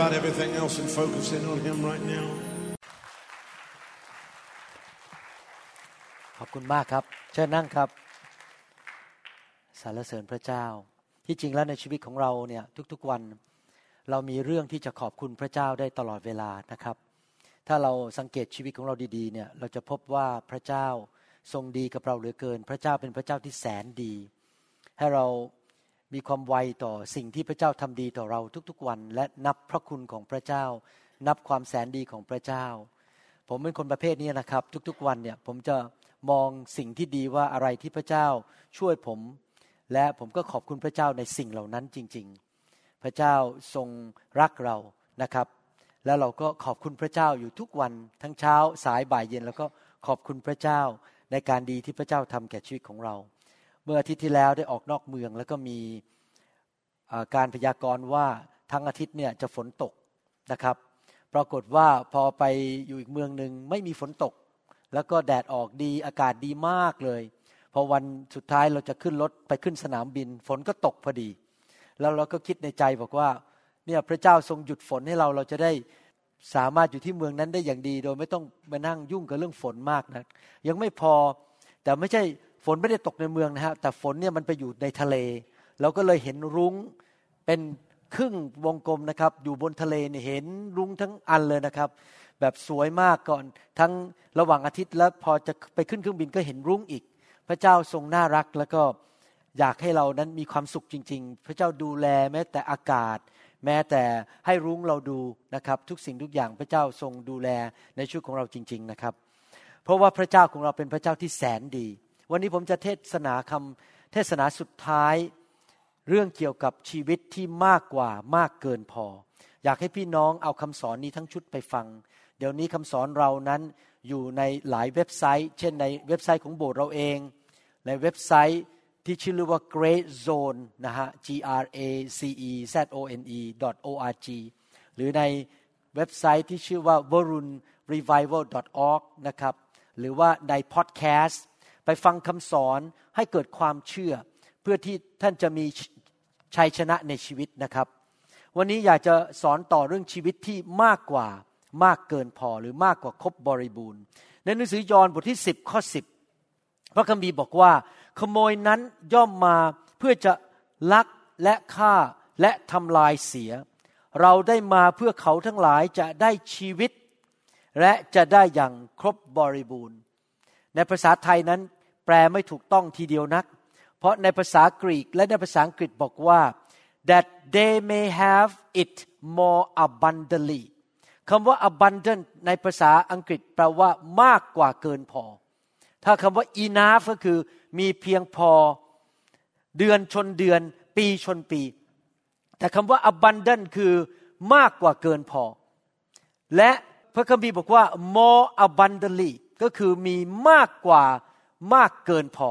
about everything else and focus in on Him right now. ขอบคุณมากครับ เชิญนั่งครับสรรเสริญพระเจ้า ที่จริงแล้วในชีวิตของเราเนี่ยทุกๆวันเรามีเรื่องที่จะขอบคุณพระเจ้าได้ตลอดเวลานะครับ ถ้าเราสังเกตชีวิตของเราดีๆเนี่ยเราจะพบว่าพระเจ้าทรงดีกับเราเหลือเกิน พระเจ้าเป็นพระเจ้าที่แสนดี ให้เรา มีความไวต่อสิ่งที่พระเจ้าทำดีต่อเราทุกๆวัน และนับพระคุณของพระเจ้า นับความแสนดีของพระเจ้า ผมเป็นคนประเภทนี้นะครับ ทุกๆวันเนี่ยผมจะมองสิ่งที่ดีว่าอะไรที่พระเจ้าช่วยผม และผมก็ขอบคุณพระเจ้าในสิ่งเหล่านั้นจริง ๆ พระเจ้าทรงรักเรานะครับ แล้วเราก็ขอบคุณพระเจ้าอยู่ทุกวันทั้งเช้าสายบ่ายเย็นแล้วก็ขอบคุณพระเจ้าในการดีที่พระเจ้าทำแก่ชีวิตของเรา เมื่ออาทิตย์ที่แล้วได้ออกนอกเมือง แล้วก็มีการพยากรณ์ว่าทั้งอาทิตย์เนี่ยจะฝนตกนะครับ ปรากฏว่าพอไปอยู่อีกเมืองหนึ่งไม่มีฝนตก แล้วก็แดดออกดีอากาศดีมากเลย พอวันสุดท้ายเราจะขึ้นรถไปขึ้นสนามบิน ฝนก็ตกพอดี แล้วเราก็คิดในใจบอกว่าเนี่ยพระเจ้าทรงหยุดฝนให้เราเราจะได้สามารถอยู่ที่เมืองนั้นได้อย่างดี โดยไม่ต้องมานั่งยุ่งกับเรื่องฝนมากนะยังไม่พอแต่ไม่ใช่ ฝนไม่ได้ตกในเมืองนะฮะแต่ฝนเนี่ยมันไปอยู่ในทะเล เราก็เลยเห็นรุ้งเป็นครึ่งวงกลมนะครับอยู่บนทะเลเนี่ยเห็นรุ้งทั้งอันเลยนะครับ แบบสวยมากก่อน ทั้งระหว่างอาทิตย์แล้วพอจะไปขึ้นเครื่องบินก็เห็นรุ้งอีก พระเจ้าทรงน่ารักแล้วก็อยากให้เรานั้นมีความสุขจริง ๆ พระเจ้าดูแลแม้แต่อากาศ แม้แต่ให้รุ้งเราดูนะครับ ทุกสิ่งทุกอย่างพระเจ้าทรงดูแลในชีวิตของเราจริง ๆนะครับ เพราะว่าพระเจ้าของเราเป็นพระเจ้าที่แสนดี วันนี้ผมจะเทศนาคำเทศนาสุดท้ายเรื่องเกี่ยวกับชีวิตที่มากกว่ามากเกินพอ อยากให้พี่น้องเอาคำสอนนี้ทั้งชุดไปฟัง เดี๋ยวนี้คำสอนเรานั้นอยู่ในหลายเว็บไซต์ เช่นในเว็บไซต์ของโบสถ์เราเอง ในเว็บไซต์ที่ชื่อว่า Great Zone นะฮะ G R A C E Z O N E o r g หรือในเว็บไซต์ที่ชื่อว่า varun revival org นะครับ หรือว่าในพอดแคสต์ ไปฟังคำสอนให้เกิดความเชื่อ เพื่อที่ท่านจะมีชัยชนะในชีวิตนะครับ วันนี้อยากจะสอนต่อเรื่องชีวิตที่มากกว่ามากเกินพอหรือมากกว่าครบบริบูรณ์ ในหนังสือยอห์นบทที่ 10 ข้อ 10 พระคัมภีร์บอกว่า ขโมยนั้นย่อมมาเพื่อจะลักและฆ่าและทำลายเสีย เราได้มาเพื่อเขาทั้งหลายจะได้ชีวิต และจะได้อย่างครบบริบูรณ์ ในภาษาไทยนั้นแปลไม่ถูกต้องทีเดียวนัก เพราะในภาษากรีกและในภาษาอังกฤษบอกว่า that they may have it more abundantly คำว่า abundant ในภาษาอังกฤษแปลว่ามากกว่าเกินพอ ถ้าคำว่า enough ก็คือมีเพียงพอ เดือนชนเดือน ปีชนปี แต่คำว่า abundant คือมากกว่าเกินพอ และพระคัมภีร์บอกว่า more abundantly ก็คือมีมากกว่ามากเกินพอ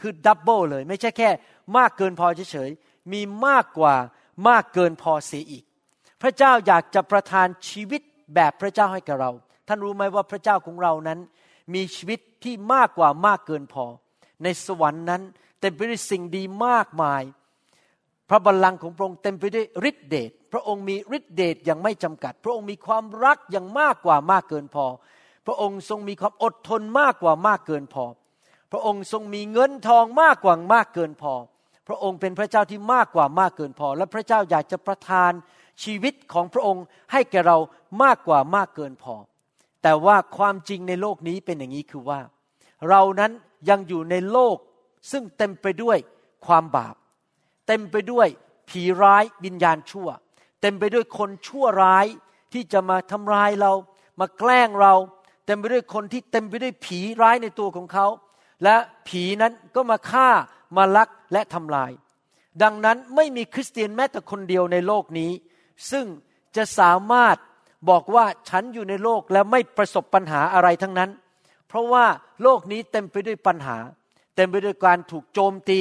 คือดับเบิลเลย ไม่ใช่แค่ มากเกินพอเฉยๆ มีมากกว่ามากเกินพอเสียอีก พระเจ้าอยากจะประทานชีวิตแบบพระเจ้าให้กับเรา ท่านรู้ไหมว่าพระเจ้าของเรานั้น มีชีวิตที่มากกว่ามากเกินพอ ในสวรรค์นั้นเต็มไปด้วยสิ่งดีมากมาย พระบัลลังก์ของพระองค์เต็มไปด้วยฤทธิเดชพระองค์มีฤทธิเดชอย่างไม่จำกัด พระองค์มีความรักอย่างมากกว่ามากเกินพอ พระองค์ทรงมีความอดทนมากกว่ามากเกินพอ พระองค์ทรงมีเงินทองมากกว่ามากเกินพอ พระองค์เป็นพระเจ้าที่มากกว่ามากเกินพอ และพระเจ้าอยากจะประทานชีวิตของพระองค์ให้แก่เรามากกว่ามากเกินพอ แต่ว่าความจริงในโลกนี้เป็นอย่างนี้คือว่า เรานั้นยังอยู่ในโลกซึ่งเต็มไปด้วยความบาป เต็มไปด้วยผีร้ายวิญญาณชั่ว เต็มไปด้วยคนชั่วร้ายที่จะมาทำลายเรา มาแกล้งเรา เต็มไปด้วยคนที่เต็มไปด้วยผีร้ายในตัวของเขา และผีนั้นก็มาฆ่ามาลักและทำลาย ดังนั้นไม่มีคริสเตียนแม้แต่คนเดียวในโลกนี้ ซึ่งจะสามารถบอกว่าฉันอยู่ในโลกและไม่ประสบปัญหาอะไรทั้งนั้น เพราะว่าโลกนี้เต็มไปด้วยปัญหา เต็มไปด้วยการถูกโจมตี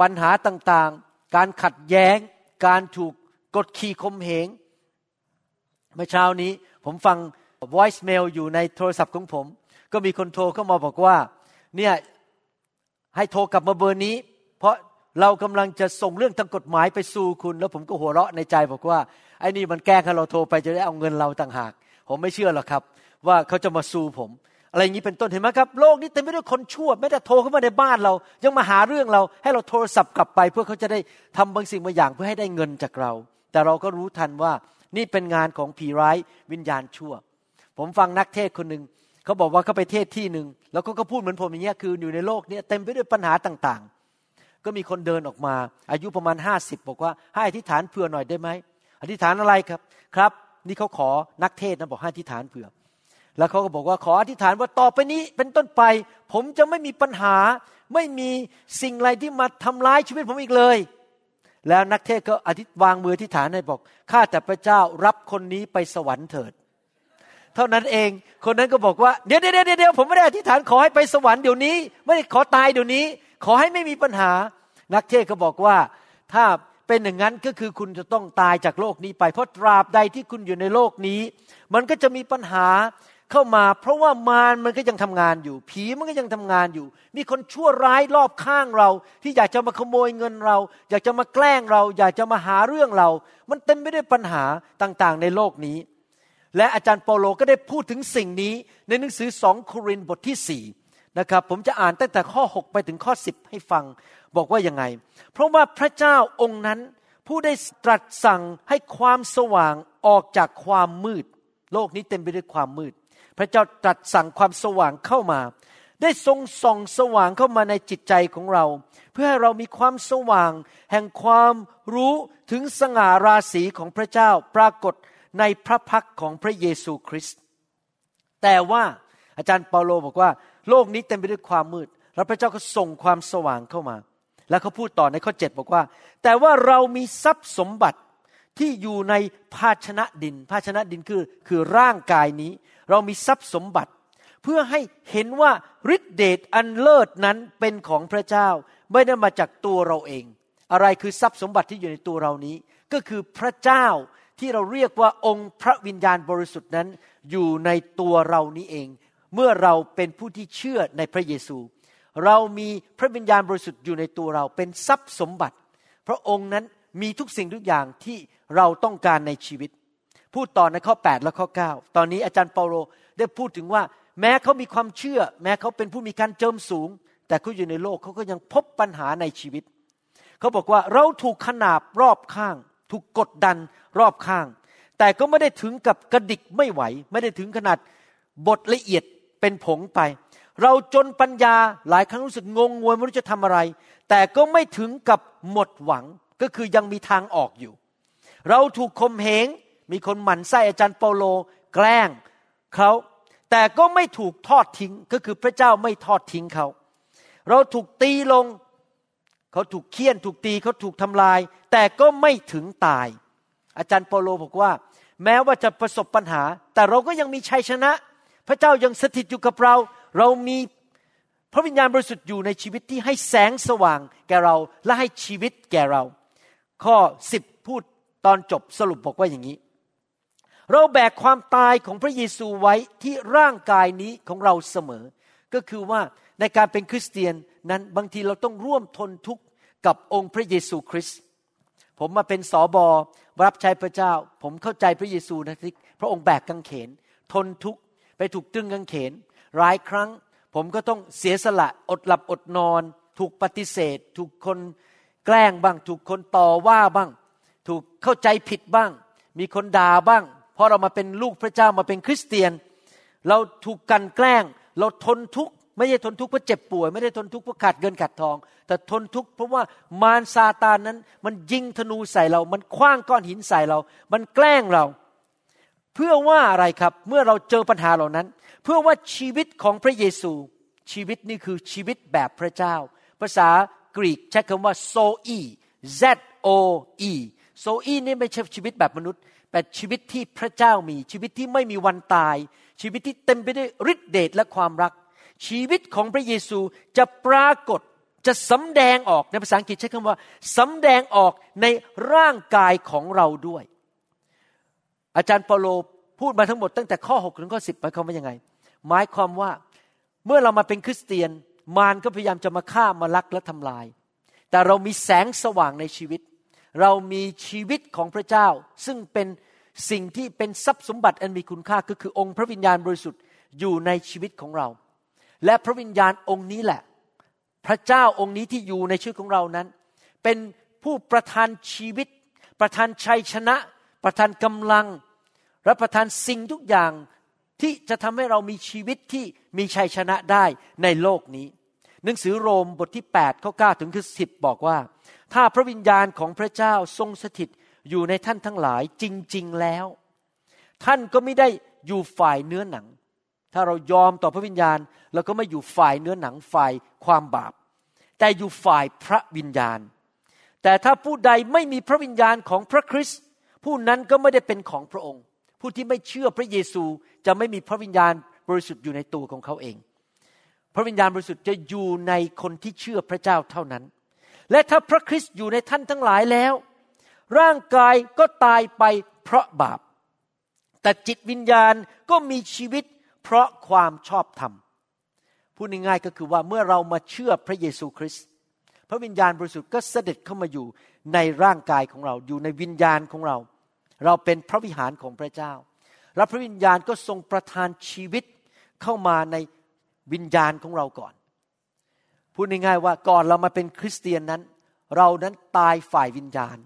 ปัญหาต่างๆ การขัดแย้ง การถูกกดขี่ข่มเหงเมื่อเช้านี้ผมฟัง voice mail อยู่ในโทรศัพท์ของผม ก็มีคนโทรเข้ามาบอกว่า เนี่ย ให้โทรกลับมาเบอร์นี้ เพราะเรากำลังจะส่งเรื่องทางกฎหมายไปสู่คุณ แล้วผมก็หัวเราะในใจบอกว่าไอ้นี่มันแก้ให้เราโทรไปจะได้เอาเงินเราต่างหาก ผมไม่เชื่อหรอกครับ ว่าเขาจะมาสู้ผม อะไรอย่างนี้เป็นต้นเห็นไหมครับ โลกนี้เต็มไปด้วยคนชั่วไม่แต่โทรเข้ามาในบ้านเรา ยังมาหาเรื่องเรา ให้เราโทรศัพท์กลับไป เพื่อเขาจะได้ทำบางสิ่งบางอย่างเพื่อให้ได้เงินจากเรา แต่เราก็รู้ทันว่านี่เป็นงานของผีร้ายวิญญาณชั่ว ผมฟังนักเทศคนหนึ่งเขาบอกว่าเขาไปเทศที่หนึ่งแล้วก็ก็พูดเหมือนผมอย่างเงี้ยคืออยู่ในโลกนี้เต็มไปด้วยปัญหาต่างๆ ก็มีคนเดินออกมา อายุประมาณห้าสิบบอกว่าให้อธิษฐานเผื่อหน่อยได้ไหมอธิษฐานอะไรครับครับ นี่เขาขอนักเทศนะบอกให้อธิษฐานเผื่อ แล้วเขาก็บอกว่าขออธิษฐานว่าต่อไปนี้เป็นต้นไป ผมจะไม่มีปัญหาไม่มีสิ่งอะไรที่มาทำร้ายชีวิตผมอีกเลย แล้วนักเทศก็อธิษวางมืออธิษฐานให้บอกข้าแต่พระเจ้ารับคนนี้ไปสวรรค์เถิด เท่านั้นเอง คนนั้นก็บอกว่าเดี๋ยวเดี๋ยวเดี๋ยวผมไม่ได้อธิษฐานขอให้ไปสวรรค์เดี๋ยวนี้ ไม่ได้ขอตายเดี๋ยวนี้ ขอให้ไม่มีปัญหา นักเทศก็บอกว่า ถ้าเป็นอย่างนั้นก็คือคุณจะต้องตายจากโลกนี้ไป เพราะตราบใดที่คุณอยู่ในโลกนี้ มันก็จะมีปัญหาเข้ามา เพราะว่ามารมันก็ยังทำงานอยู่ ผีมันก็ยังทำงานอยู่ มีคนชั่วร้ายรอบข้างเรา ที่อยากจะมาขโมยเงินเรา อยากจะมาแกล้งเรา อยากจะมาหาเรื่องเรา มันเต็มไปด้วยปัญหาต่างๆ ในโลกนี้ และอาจารย์เปาโลก็ได้พูดถึงสิ่งนี้ในหนังสือสองโครินธ์บทที่สี่นะครับผมจะอ่านตั้งแต่ข้อ 6 ไปถึงข้อ 10 ให้ฟังบอกว่ายังไง เพราะว่าพระเจ้าองค์นั้นผู้ได้ตรัสสั่งให้ความสว่างออกจากความมืด โลกนี้เต็มไปด้วยความมืด พระเจ้าตรัสสั่งความสว่างเข้ามา ได้ทรงส่องสว่างเข้ามาในจิตใจของเรา เพื่อให้เรามีความสว่าง แห่งความรู้ถึงสง่าราศีของพระเจ้าปรากฏ ในพระพักของพระเยซูคริสต์แต่ว่าอาจารย์เปาโลบอกว่า โลกนี้เต็มไปด้วยความมืด แล้วพระเจ้าก็ส่งความสว่างเข้ามา แล้วเขาพูดต่อในข้อ 7 บอกว่า แต่ว่าเรามีทรัพย์สมบัติที่อยู่ในภาชนะดิน ภาชนะดินคือคือร่างกายนี้ เรามีทรัพย์สมบัติ เพื่อให้เห็นว่าฤทธิเดชอันเลิศนั้นเป็นของพระเจ้า ไม่ได้มาจากตัวเราเอง อะไรคือทรัพย์สมบัติที่อยู่ในตัวเรานี้ ก็คือพระเจ้า ที่เราเรียกว่าองค์พระวิญญาณบริสุทธิ์นั้น อยู่ในตัวเรานี้เอง เมื่อเราเป็นผู้ที่เชื่อในพระเยซู เรามีพระวิญญาณบริสุทธิ์อยู่ในตัวเราเป็นทรัพย์สมบัติ พระองค์นั้นมีทุกสิ่งทุกอย่างที่เราต้องการในชีวิต พูดต่อในข้อ 8 และข้อ 9 ตอนนี้อาจารย์เปาโลได้พูดถึงว่า แม้เขามีความเชื่อ แม้เขาเป็นผู้มีการเจิมสูง แต่เขาอยู่ในโลกเขาก็ยังพบปัญหาในชีวิต เขาบอกว่าเราถูกขนาบรอบข้าง ถูกกดดันรอบข้าง แต่ก็ไม่ได้ถึงกับกระดิกไม่ไหว ไม่ได้ถึงขนาดบทละเอียดเป็นผงไป เราจนปัญญาหลายครั้งรู้สึกงงงวยไม่รู้จะทำอะไร แต่ก็ไม่ถึงกับหมดหวังก็คือยังมีทางออกอยู่ เราถูกคมเหงมีคนหมั่นไส้อาจารย์เปาโล แกล้งเขาแต่ก็ไม่ถูกทอดทิ้งก็คือพระเจ้าไม่ทอดทิ้งเขา เราถูกตีลง เขาถูกเคี่ยนถูกตีเขาถูกทำลาย แต่ก็ไม่ถึงตาย อาจารย์เปโลบอกว่า แม้ว่าจะประสบปัญหา แต่เราก็ยังมีชัยชนะ พระเจ้ายังสถิตอยู่กับเรา เรามีพระวิญญาณบริสุทธิ์อยู่ในชีวิตที่ให้แสงสว่างแก่เราและให้ชีวิตแก่เรา ข้อสิบพูดตอนจบสรุปบอกว่าอย่างนี้ เราแบกความตายของพระเยซูไว้ที่ร่างกายนี้ของเราเสมอ ก็คือว่าในการเป็นคริสเตียนนั้นบางทีเราต้องร่วมทนทุกข์กับองค์พระเยซูคริสต์ ผมมาเป็นสอบอรับใช้พระเจ้า ผมเข้าใจพระเยซูนะที่พระองค์แบกกังเขน ทนทุกข์ไปถูกตึงกังเขนหลายครั้ง ผมก็ต้องเสียสละอดหลับอดนอน ถูกปฏิเสธ ถูกคนแกล้งบ้าง ถูกคนต่อว่าบ้าง ถูกเข้าใจผิดบ้าง มีคนด่าบ้าง เพราะเรามาเป็นลูกพระเจ้ามาเป็นคริสเตียน เราถูกกันแกล้ง เราทนทุกข์ ไม่ใช่ทนทุกข์เพราะเจ็บป่วย ไม่ได้ทนทุกข์เพราะขาดเงินขาดทอง แต่ทนทุกข์เพราะว่ามารซาตานนั้น มันยิงธนูใส่เรา มันคว้างก้อนหินใส่เรา มันแกล้งเรา เพื่อว่าอะไรครับ เมื่อเราเจอปัญหาเหล่านั้น เพื่อว่าชีวิตของพระเยซู ชีวิตนี่คือชีวิตแบบพระเจ้า ภาษากรีกใช้คำว่า z o e z o e z o e นี่ไม่ใช่ชีวิตแบบมนุษย์ แต่ชีวิตที่พระเจ้ามีชีวิตที่ไม่มีวันตาย ชีวิตที่เต็มไปด้วยฤทธิเดชและความรัก ชีวิตของพระเยซูจะปรากฏจะสำแดงออกในภาษาอังกฤษใช้คำว่าสำแดงออกในร่างกายของเราด้วย อาจารย์เปโลพูดมาทั้งหมดตั้งแต่ข้อ6ถึงข้อ10หมายความว่ายังไง หมายความว่าเมื่อเรามาเป็นคริสเตียนมารก็พยายามจะมาฆ่ามาลักและทำลาย แต่เรามีแสงสว่างในชีวิต เรามีชีวิตของพระเจ้า ซึ่งเป็นสิ่งที่เป็นทรัพย์สมบัติอันมีคุณค่าก็คือองค์พระวิญญาณบริสุทธิ์อยู่ในชีวิตของเรา และพระวิญญาณองค์นี้แหละ พระเจ้าองค์นี้ที่อยู่ในชีวิตของเรานั้น เป็นผู้ประทานชีวิต ประทานชัยชนะ ประทานกำลัง และประทานสิ่งทุกอย่างที่จะทำให้เรามีชีวิตที่มีชัยชนะได้ในโลกนี้ หนังสือโรมบทที่8ข้อ9ถึงคือ10 บอกว่า ถ้าพระวิญญาณของพระเจ้าทรงสถิตอยู่ในท่านทั้งหลายจริง ๆแล้ว ท่านก็ไม่ได้อยู่ฝ่ายเนื้อหนัง ถ้าเรายอมต่อพระวิญญาณเราก็ไม่อยู่ฝ่ายเนื้อหนังฝ่ายความบาป แต่อยู่ฝ่ายพระวิญญาณ แต่ถ้าผู้ใดไม่มีพระวิญญาณของพระคริสต์ผู้นั้นก็ไม่ได้เป็นของพระองค์ ผู้ที่ไม่เชื่อพระเยซูจะไม่มีพระวิญญาณบริสุทธิ์อยู่ในตัวของเขาเอง พระวิญญาณบริสุทธิ์จะอยู่ในคนที่เชื่อพระเจ้าเท่านั้น และถ้าพระคริสต์อยู่ในท่านทั้งหลายแล้ว ร่างกายก็ตายไปเพราะบาป แต่จิตวิญญาณก็มีชีวิต เพราะความชอบธรรมพูดง่ายๆก็คือว่าเมื่อเรามาเชื่อพระเยซูคริสต์พระวิญญาณบริสุทธิ์ก็เสด็จเข้ามาอยู่ในร่างกายของเรา อยู่ในวิญญาณของเรา เราเป็นพระวิหารของพระเจ้า และพระวิญญาณก็ทรงประทานชีวิตเข้ามาในวิญญาณของเราก่อน พูดง่ายๆว่าก่อนเรามาเป็นคริสเตียนนั้น เรานั้นตายฝ่ายวิญญาณ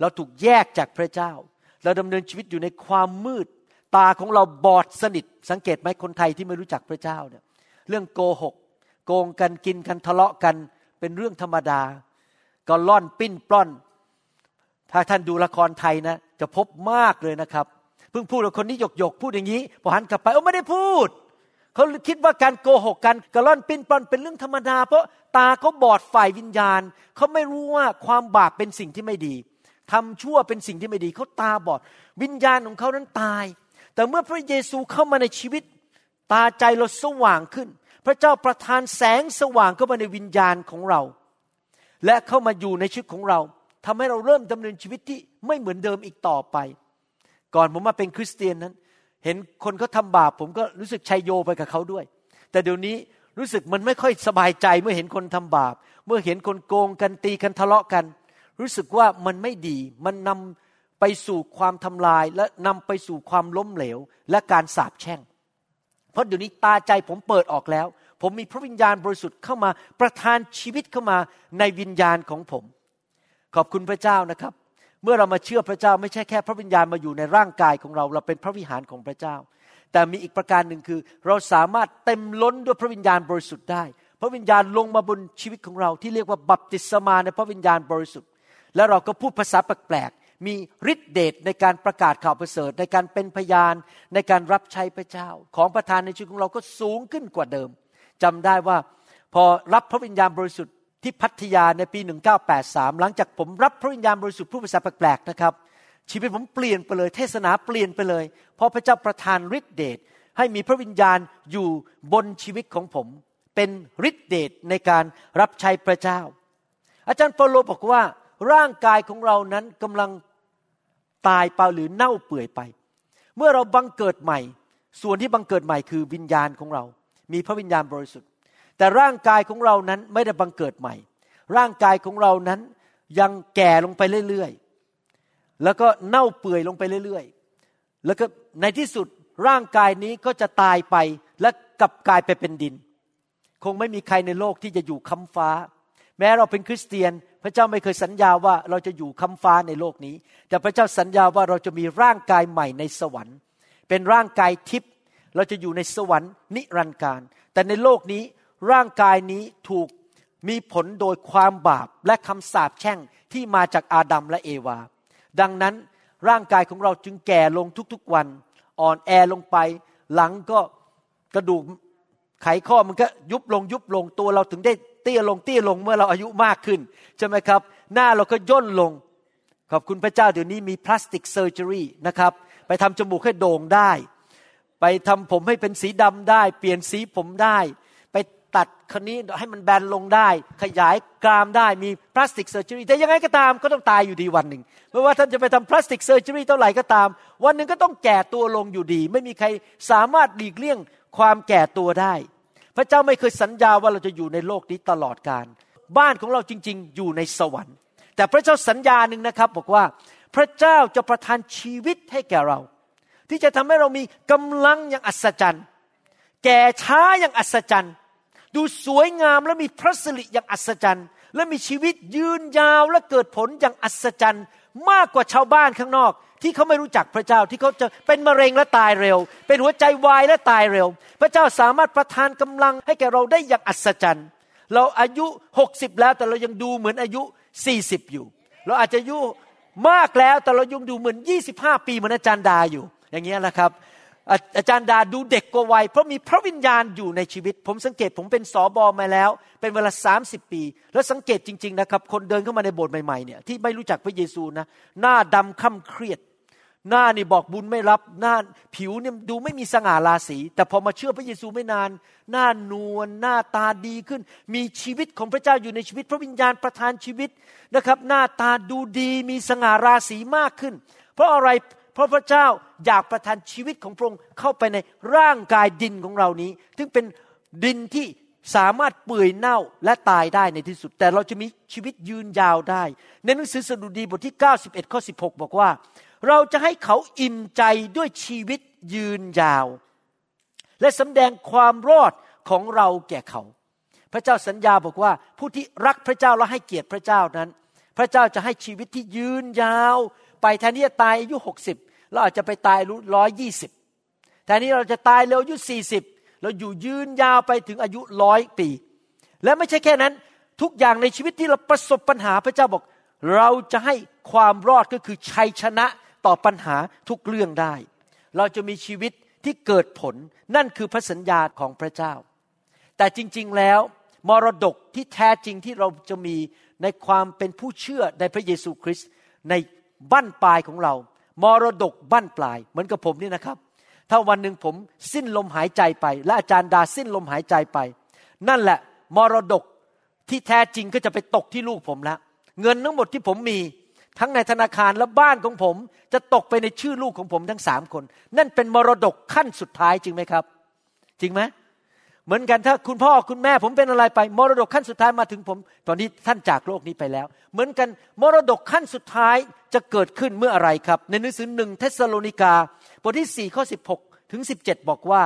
เราถูกแยกจากพระเจ้า เราดำเนินชีวิตอยู่ในความมืด ตาของเราบอดสนิท สังเกตไหมคนไทยที่ไม่รู้จักพระเจ้าเนี่ยเรื่องโกหก โกงกันกินกันทะเลาะกันเป็นเรื่องธรรมดา ก็ล่อนปิ้นปล้อน ถ้าท่านดูละครไทยนะ จะพบมากเลยนะครับ เพิ่งพูดกับคนนี้หยกหยกพูดอย่างนี้พอหันกลับไปโอ้ไม่ได้พูดเขาคิดว่าการโกหกกันกระล่อนปิ้นปล้อนเป็นเรื่องธรรมดา เพราะตาเขาบอดฝ่ายวิญญาณเขาไม่รู้ว่าความบาปเป็นสิ่งที่ไม่ดีทำชั่วเป็นสิ่งที่ไม่ดีเขาตาบอด วิญญาณของเขานั้นตาย แต่เมื่อพระเยซูเข้ามาในชีวิต ตาใจเราสว่างขึ้น พระเจ้าประทานแสงสว่างเข้ามาในวิญญาณของเรา และเข้ามาอยู่ในชีวิตของเราทำให้เราเริ่มดำเนินชีวิตที่ไม่เหมือนเดิมอีกต่อไป ก่อนผมมาเป็นคริสเตียนนั้น เห็นคนเขาทาบาป ผมก็รู้สึกชัยโยไปกับเขาด้วย แต่เดี๋ยวนี้รู้สึกมันไม่ค่อยสบายใจเมื่อเห็นคนทำบาป เมื่อเห็นคนโกงกันตีกันทะเลาะกัน รู้สึกว่ามันไม่ดีมันนำ ไปสู่ความทำลายและนำไปสู่ความล้มเหลว และการสาปแช่ง เพราะเดี๋ยวนี้ตาใจผมเปิดออกแล้ว ผมมีพระวิญญาณบริสุทธิ์เข้ามาประทานชีวิตเข้ามาในวิญญาณของผม ขอบคุณพระเจ้านะครับ เมื่อเรามาเชื่อพระเจ้าไม่ใช่แค่พระวิญญาณมาอยู่ในร่างกายของเรา เราเป็นพระวิหารของพระเจ้า แต่มีอีกประการหนึ่งคือ เราสามารถเต็มล้นด้วยพระวิญญาณบริสุทธิ์ได้ พระวิญญาณลงมาบนชีวิตของเราที่เรียกว่าบัพติศมาในพระวิญญาณบริสุทธิ์ แล้วเราก็พูดภาษาแปลก มีฤทธิเดชในการประกาศข่าวประเสริฐ ในการเป็นพยานในการรับใช้พระเจ้า ของประธานในชีวิตของเราก็สูงขึ้นกว่าเดิมจำได้ว่าพอรับพระวิญญาณบริสุทธิ์ที่พัทยาในปี 1983 หลังจากผมรับพระวิญญาณบริสุทธิ์พูดภาษาแปลกๆนะครับ ชีวิตผมเปลี่ยนไปเลย เทศนาเปลี่ยนไปเลย เพราะพระเจ้าประทานฤทธิเดชให้มีพระวิญญาณอยู่บนชีวิตของผม เป็นฤทธิเดชในการรับใช้พระเจ้า อาจารย์เปโลบอกว่าร่างกายของเรานั้นกำลัง ตายเปหรือเน่าเปื่อยไป เมื่อเราบังเกิดใหม่ ส่วนที่บังเกิดใหม่คือวิญญาณของเรา มีพระวิญญาณบริสุทธิ์ แต่ร่างกายของเรานั้นไม่ได้บังเกิดใหม่ ร่างกายของเรานั้นยังแก่ลงไปเรื่อยๆ แล้วก็เน่าเปื่อยลงไปเรื่อยๆ แล้วก็ในที่สุดร่างกายนี้ก็จะตายไปและกลับกลายไปเป็นดิน คงไม่มีใครในโลกที่จะอยู่คำฟ้า แม้เราเป็นคริสเตียน พระเจ้าไม่เคยสัญญาว่าเราจะอยู่คำฟ้าในโลกนี้ แต่พระเจ้าสัญญาว่าเราจะมีร่างกายใหม่ในสวรรค์ เป็นร่างกายทิพย์เราจะอยู่ในสวรรค์นิรันดร์การ แต่ในโลกนี้ร่างกายนี้ถูกมีผลโดยความบาปและคำสาปแช่งที่มาจากอาดัมและเอวา ดังนั้นร่างกายของเราจึงแก่ลงทุกๆวัน อ่อนแอลงไป หลังก็กระดูกไขข้อมันก็ยุบลงยุบลงตัวเราถึงได้ เตี้ยลงเตี้ยลงเมื่อเราอายุมากขึ้นใช่ไหมครับ หน้าเราก็ย่นลง ขอบคุณพระเจ้าเดี๋ยวนี้มี plastic surgery นะครับ ไปทำจมูกให้โด่งได้ ไปทำผมให้เป็นสีดำได้ เปลี่ยนสีผมได้ ไปตัดคนนี้ให้มันแบนลงได้ ขยายกรามได้มี plastic surgery แต่ยังไงก็ตามก็ต้องตายอยู่ดีวันหนึ่งไม่ว่าท่านจะไปทำ plastic surgery เท่าไหร่ก็ตาม วันหนึ่งก็ต้องแก่ตัวลงอยู่ดี ไม่มีใครสามารถหลีกเลี่ยงความแก่ตัวได้ พระเจ้าไม่เคยสัญญาว่าเราจะอยู่ในโลกนี้ตลอดกาลบ้านของเราจริง ๆ อยู่ในสวรรค์ แต่พระเจ้าสัญญาหนึ่งนะครับบอกว่าพระเจ้าจะประทานชีวิตให้แก่เรา ที่จะทำให้เรามีกำลังอย่างอัศจรรย์ แก่ช้าอย่างอัศจรรย์ ดูสวยงามและมีพระสิริอย่างอัศจรรย์ และมีชีวิตยืนยาวและเกิดผลอย่างอัศจรรย์ มากกว่าชาวบ้านข้างนอก ที่เขาไม่รู้จักพระเจ้าที่เขาจะเป็นมะเร็งและตายเร็ว เป็นหัวใจวายและตายเร็ว พระเจ้าสามารถประทานกำลังให้แก่เราได้อย่างอัศจรรย์ เราอายุหกสิบแล้วแต่เรายังดูเหมือนอายุสี่สิบอยู่ เราอาจจะอายุมากแล้วแต่เรายังดูเหมือนยี่สิบห้าปีเหมือนอาจารย์ดาอยู่ อย่างเงี้ยแหละครับอาจารย์ดาดูเด็กกว่าวัยเพราะมีพระวิญญาณอยู่ในชีวิต ผมสังเกตผมเป็นสอบอมาแล้ว เป็นเวลาสามสิบปี แล้วสังเกตจริง ๆ นะครับ คนเดินเข้ามาในโบสถ์ใหม่ๆเนี่ยที่ไม่รู้จักพระเยซูนะหน้าดำค่ำเครียด หน้านี่บอกบุญไม่รับหน้าผิวเนี่ยดูไม่มีสง่าราศี แต่พอมาเชื่อพระเยซูไม่นาน หน้านวลหน้าตาดีขึ้น มีชีวิตของพระเจ้าอยู่ในชีวิต พระวิญญาณประทานชีวิตนะครับ หน้าตาดูดีมีสง่าราศีมากขึ้น เพราะอะไรเพราะพระเจ้าอยากประทานชีวิตของพระองค์เข้าไปในร่างกายดินของเรานี้ซึ่งเป็นดินที่สามารถเปื่อยเน่าและตายได้ในที่สุด แต่เราจะมีชีวิตยืนยาวได้ ในหนังสือสดุดีบทที่ 91ข้อ16 บอกว่า เราจะให้เขาอิ่มใจด้วยชีวิตยืนยาว และสำแดงความรอดของเราแก่เขา พระเจ้าสัญญาบอกว่า ผู้ที่รักพระเจ้าและให้เกียรติพระเจ้านั้น พระเจ้าจะให้ชีวิตที่ยืนยาว ไปแทนที่จะตายอายุหกสิบเราอาจจะไปตายรู้ร้อยยี่สิบแต่นี้เราจะตายเร็วอายุสี่สิบเราอยู่ยืนยาวไปถึงอายุร้อยปี และไม่ใช่แค่นั้นทุกอย่างในชีวิตที่เราประสบปัญหาพระเจ้าบอก เราจะให้ความรอดก็คือชัยชนะ ต่อปัญหาทุกเรื่องได้ เราจะมีชีวิตที่เกิดผลนั่นคือพระสัญญาของพระเจ้า แต่จริง ๆ แล้ว มรดกที่แท้จริงที่เราจะมีในความเป็นผู้เชื่อในพระเยซูคริสต์ในบั้นปลายของเรา มรดกบั้นปลาย เหมือนกับผมนี่นะครับ ถ้าวันหนึ่งผมสิ้นลมหายใจไป และอาจารย์ดาสิ้นลมหายใจไป นั่นแหละมรดกที่แท้จริงก็จะไปตกที่ลูกผมแล้วเงินทั้งหมดที่ผมมี ทั้งในธนาคารและบ้านของผม จะตกไปในชื่อลูกของผมทั้งสามคน นั่นเป็นมรดกขั้นสุดท้ายจริงไหมครับ จริงไหมเหมือนกันถ้าคุณพ่อคุณแม่ผมเป็นอะไรไป มรดกขั้นสุดท้ายมาถึงผม ตอนนี้ท่านจากโลกนี้ไปแล้ว เหมือนกันมรดกขั้นสุดท้ายจะเกิดขึ้นเมื่ออะไรครับ ในหนังสือหนึ่งเทสโลนิกาบทที่4ข้อ16 ถึง 17 บอกว่า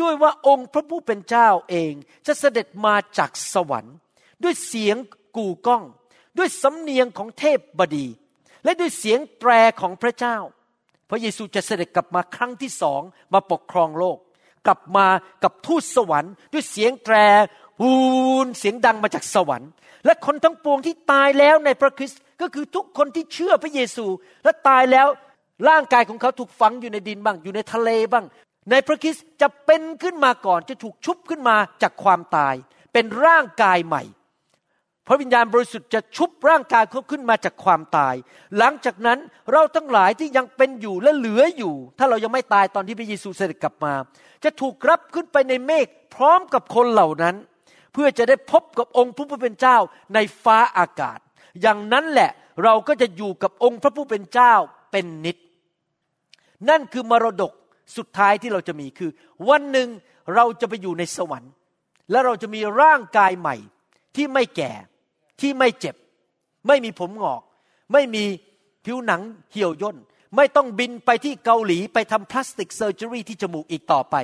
ด้วยว่าองค์พระผู้เป็นเจ้าเองจะเสด็จมาจากสวรรค์ ด้วยเสียงกู่ก้อง ด้วยสำเนียงของเทพบดี และด้วยเสียงแตรของพระเจ้า พระเยซูจะเสด็จกลับมาครั้งที่สองมาปกครองโลก กลับมากับทูตสวรรค์ ด้วยเสียงแตรฮูนเสียงดังมาจากสวรรค์ และคนทั้งปวงที่ตายแล้วในพระคริสต์ก็คือทุกคนที่เชื่อพระเยซู และตายแล้วร่างกายของเขาถูกฝังอยู่ในดินบ้าง อยู่ในทะเลบ้าง ในพระคริสต์จะเป็นขึ้นมาก่อนจะถูกชุบขึ้นมาจากความตาย เป็นร่างกายใหม่ พระวิญญาณบริสุทธิ์จะชุบร่างกายเขาขึ้นมาจากความตาย หลังจากนั้นเราทั้งหลายที่ยังเป็นอยู่และเหลืออยู่ ถ้าเรายังไม่ตายตอนที่พระเยซูเสด็จกลับมา จะถูกรับขึ้นไปในเมฆพร้อมกับคนเหล่านั้น เพื่อจะได้พบกับองค์พระผู้เป็นเจ้าในฟ้าอากาศ อย่างนั้นแหละเราก็จะอยู่กับองค์พระผู้เป็นเจ้าเป็นนิด นั่นคือมรดกสุดท้ายที่เราจะมีคือ วันหนึ่งเราจะไปอยู่ในสวรรค์ และเราจะมีร่างกายใหม่ที่ไม่แก่ ที่ไม่เจ็บ ไม่มีผมงอก ไม่มีผิวหนังเหี่ยวย่น ไม่ต้องบินไปที่เกาหลีไปทำ plastic surgery ที่จมูกอีกต่อไป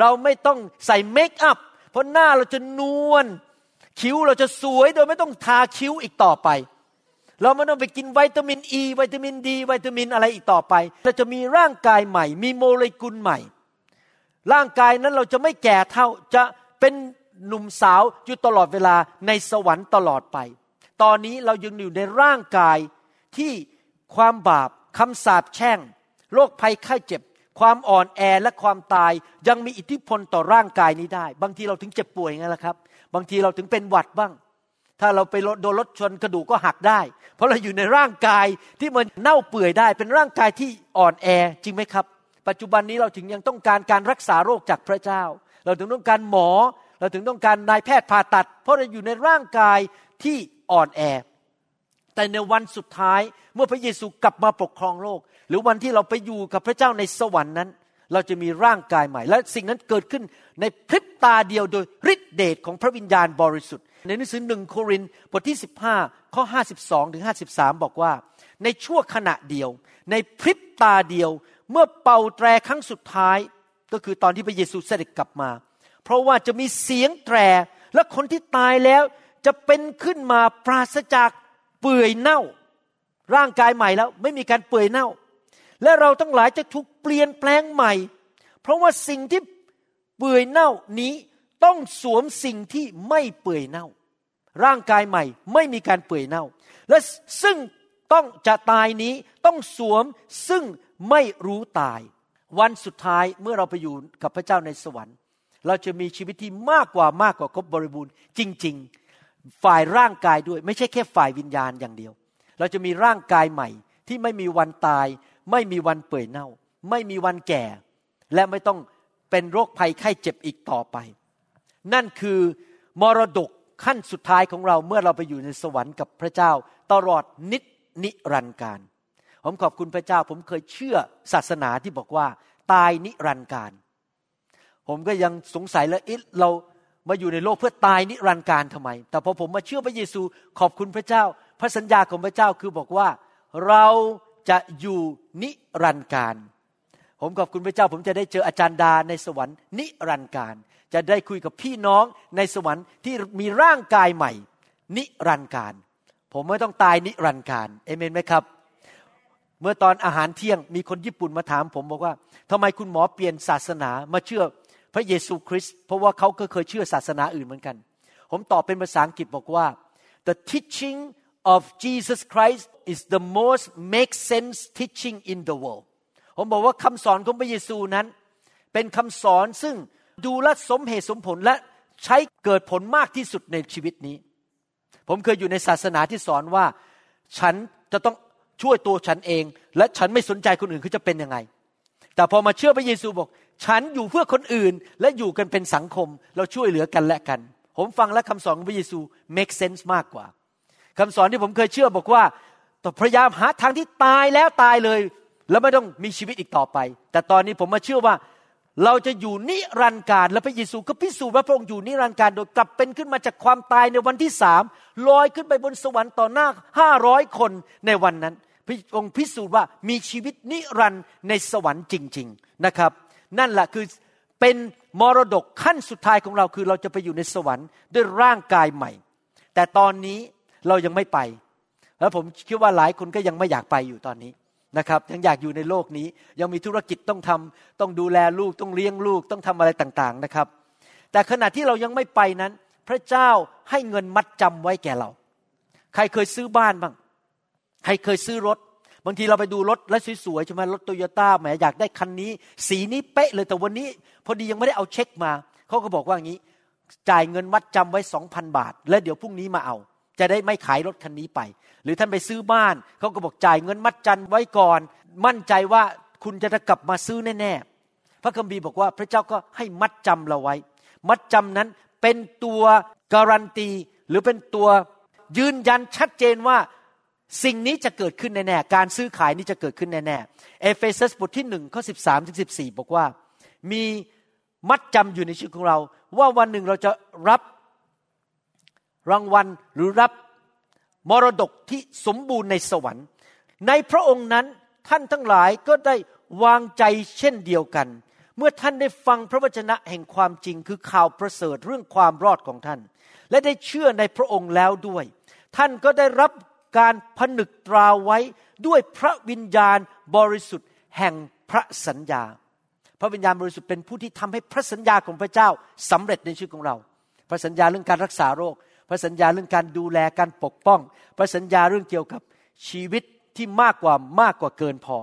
เราไม่ต้องใส่ makeup เพราะหน้าเราจะนวลคิ้วเราจะสวยโดยไม่ต้องทาคิ้วอีกต่อไป เราไม่ต้องไปกินวิตามินอ e, ีวิตามินดีวิตามินอะไรอีกต่อไป เราจะมีร่างกายใหม่ มีโมเลกุลใหม่ ร่างกายนั้นเราจะไม่แก่เฒ่าจะเป็น หนุ่มสาวอยู่ตลอดเวลาในสวรรค์ตลอดไป ตอนนี้เรายังอยู่ในร่างกายที่ความบาปคำสาปแช่งโรคภัยไข้เจ็บ ความอ่อนแอและความตายยังมีอิทธิพลต่อร่างกายนี้ได้ บางทีเราถึงเจ็บป่วยไงล่ะครับ บางทีเราถึงเป็นหวัดบ้าง ถ้าเราไปโดนรถชนกระดูกก็หักได้ เพราะเราอยู่ในร่างกายที่มันเน่าเปื่อยได้ เป็นร่างกายที่อ่อนแอจริงไหมครับ ปัจจุบันนี้เราถึงยังต้องการการรักษาโรคจากพระเจ้า เราถึงต้องการหมอ เราถึงต้องการนายแพทย์ผ่าตัด เพราะเราอยู่ในร่างกายที่อ่อนแอ แต่ในวันสุดท้ายเมื่อพระเยซูกลับมาปกครองโลก หรือวันที่เราไปอยู่กับพระเจ้าในสวรรค์นั้น เราจะมีร่างกายใหม่ และสิ่งนั้นเกิดขึ้นในพริบตาเดียวโดยฤทธิเดชของพระวิญญาณบริสุทธิ์ ในหนังสือหนึ่งโครินบทที่ 15 ข้อ 52ถึง53 บอกว่า ในชั่วขณะเดียว ในพริบตาเดียวเมื่อเป่าแตรครั้งสุดท้าย ก็คือตอนที่พระเยซูเสด็จกลับมา เพราะว่าจะมีเสียงแตรและคนที่ตายแล้วจะเป็นขึ้นมาปราศจากเปื่อยเน่า ร่างกายใหม่แล้วไม่มีการเปื่อยเน่า และเราทั้งหลายจะถูกเปลี่ยนแปลงใหม่ เพราะว่าสิ่งที่เปื่อยเน่านี้ต้องสวมสิ่งที่ไม่เปื่อยเน่า ร่างกายใหม่ไม่มีการเปื่อยเน่า และซึ่งต้องจะตายนี้ต้องสวมซึ่งไม่รู้ตาย วันสุดท้ายเมื่อเราไปอยู่กับพระเจ้าในสวรรค์ เราจะมีชีวิตที่มากกว่ามากกว่าครบบริบูรณ์ จริง ๆ ฝ่ายร่างกายด้วย ไม่ใช่แค่ฝ่ายวิญญาณอย่างเดียว เราจะมีร่างกายใหม่ ที่ไม่มีวันตาย ไม่มีวันเปื่อยเน่า ไม่มีวันแก่ และไม่ต้องเป็นโรคภัยไข้เจ็บอีกต่อไป นั่นคือมรดกขั้นสุดท้ายของเราเมื่อเราไปอยู่ในสวรรค์กับพระเจ้า ตลอดนิจนิรันดร์การ ผมขอบคุณพระเจ้า ผมเคยเชื่อศาสนาที่บอกว่า ตายนิรันดร์การ ผมก็ยังสงสัยแล้วอ๊ะเรามาอยู่ในโลกเพื่อตายนิรันดร์การทำไม แต่พอผมมาเชื่อพระเยซูขอบคุณพระเจ้า พระสัญญาของพระเจ้าคือบอกว่าเราจะอยู่นิรันดร์การ ผมขอบคุณพระเจ้า ผมจะได้เจออาจารย์ดาในสวรรค์นิรันดร์การ จะได้คุยกับพี่น้องในสวรรค์ที่มีร่างกายใหม่ นิรันดร์การ ผมไม่ต้องตายนิรันดร์การเอเมนไหมครับ เมื่อตอนอาหารเที่ยงมีคนญี่ปุ่นมาถาม ผมบอกว่าทำไมคุณหมอเปลี่ยนศาสนามาเชื่อ พระเยซูคริสต์เพราะว่าเขาก็เคยเชื่อศาสนาอื่นเหมือนกัน ผมตอบเป็นภาษาอังกฤษบอกว่า the teaching of Jesus Christ is the most make sense teaching in the world ผมบอกว่าคำสอนของพระเยซูนั้น เป็นคำสอนซึ่งดูแลสมเหตุสมผลและใช้เกิดผลมากที่สุดในชีวิตนี้ ผมเคยอยู่ในศาสนาที่สอนว่า ฉันจะต้องช่วยตัวฉันเอง และฉันไม่สนใจคนอื่นเขาจะเป็นยังไง แต่พอมาเชื่อพระเยซูบอก ฉันอยู่เพื่อคนอื่นและอยู่กันเป็นสังคม เราช่วยเหลือกันและกัน ผมฟังและคำสอนของพระเยซู make sense มากกว่าคำสอนที่ผมเคยเชื่อบอกว่าต้องพยายามหาทางที่ตายแล้วตายเลย แล้วไม่ต้องมีชีวิตอีกต่อไป แต่ตอนนี้ผมมาเชื่อว่าเราจะอยู่นิรันดร์การและพระเยซูก็พิสูจน์ว่าพระองค์อยู่นิรันดร์การโดยกลับเป็นขึ้นมาจากความตายในวันที่สามลอยขึ้นไปบนสวรรค์ต่อหน้าห้าร้อยคนในวันนั้น พระองค์พิสูจน์ว่ามีชีวิตนิรันดร์ในสวรรค์จริง ๆนะครับ นั่นแหละคือเป็นมรดกขั้นสุดท้ายของเราคือเราจะไปอยู่ในสวรรค์ด้วยร่างกายใหม่ แต่ตอนนี้เรายังไม่ไป แล้วผมคิดว่าหลายคนก็ยังไม่อยากไปอยู่ตอนนี้นะครับยังอยากอยู่ในโลกนี้ ยังมีธุรกิจต้องทำต้องดูแลลูกต้องเลี้ยงลูกต้องทำอะไรต่างๆนะครับ แต่ขณะที่เรายังไม่ไปนั้น พระเจ้าให้เงินมัดจำไว้แก่เรา ใครเคยซื้อบ้านบ้าง ใครเคยซื้อรถ บางทีเราไปดูรถแล้วสวยๆใช่ไหมรถโตโยต้าแหมอยากได้คันนี้ สีนี้เป๊ะเลยแต่วันนี้ พอดียังไม่ได้เอาเช็คมาเขาก็บอกว่าอย่างนี้ จ่ายเงินมัดจำไว้สองพันบาท แล้วเดี๋ยวพรุ่งนี้มาเอา จะได้ไม่ขายรถคันนี้ไป หรือท่านไปซื้อบ้านเขาก็บอกจ่ายเงินมัดจำไว้ก่อน มั่นใจว่าคุณจะกลับมาซื้อแน่ๆพระคัมภีร์บอกว่าพระเจ้าก็ให้มัดจำเราไว้ มัดจำนั้นเป็นตัวการันตีหรือเป็นตัวยืนยันชัดเจนว่า สิ่งนี้จะเกิดขึ้นแน่ๆ การซื้อขายนี้จะเกิดขึ้นแน่ๆ เอเฟซัสบทที่หนึ่งข้อสิบสามถึงสิบสี่บอกว่า มีมัดจำอยู่ในชีวิตของเรา ว่าวันหนึ่งเราจะรับรางวัลหรือรับมรดกที่สมบูรณ์ในสวรรค์ ในพระองค์นั้นท่านทั้งหลายก็ได้วางใจเช่นเดียวกัน เมื่อท่านได้ฟังพระวจนะแห่งความจริงคือข่าวประเสริฐเรื่องความรอดของท่าน และได้เชื่อในพระองค์แล้วด้วย ท่านก็ได้รับ การผนึกตราไว้ด้วยพระวิญญาณบริสุทธิ์แห่งพระสัญญา พระวิญญาณบริสุทธิ์เป็นผู้ที่ทำให้พระสัญญาของพระเจ้าสำเร็จในชีวิตของเรา พระสัญญาเรื่องการรักษาโรค พระสัญญาเรื่องการดูแลการปกป้อง พระสัญญาเรื่องเกี่ยวกับชีวิตที่มากกว่ามากกว่าเกินพอ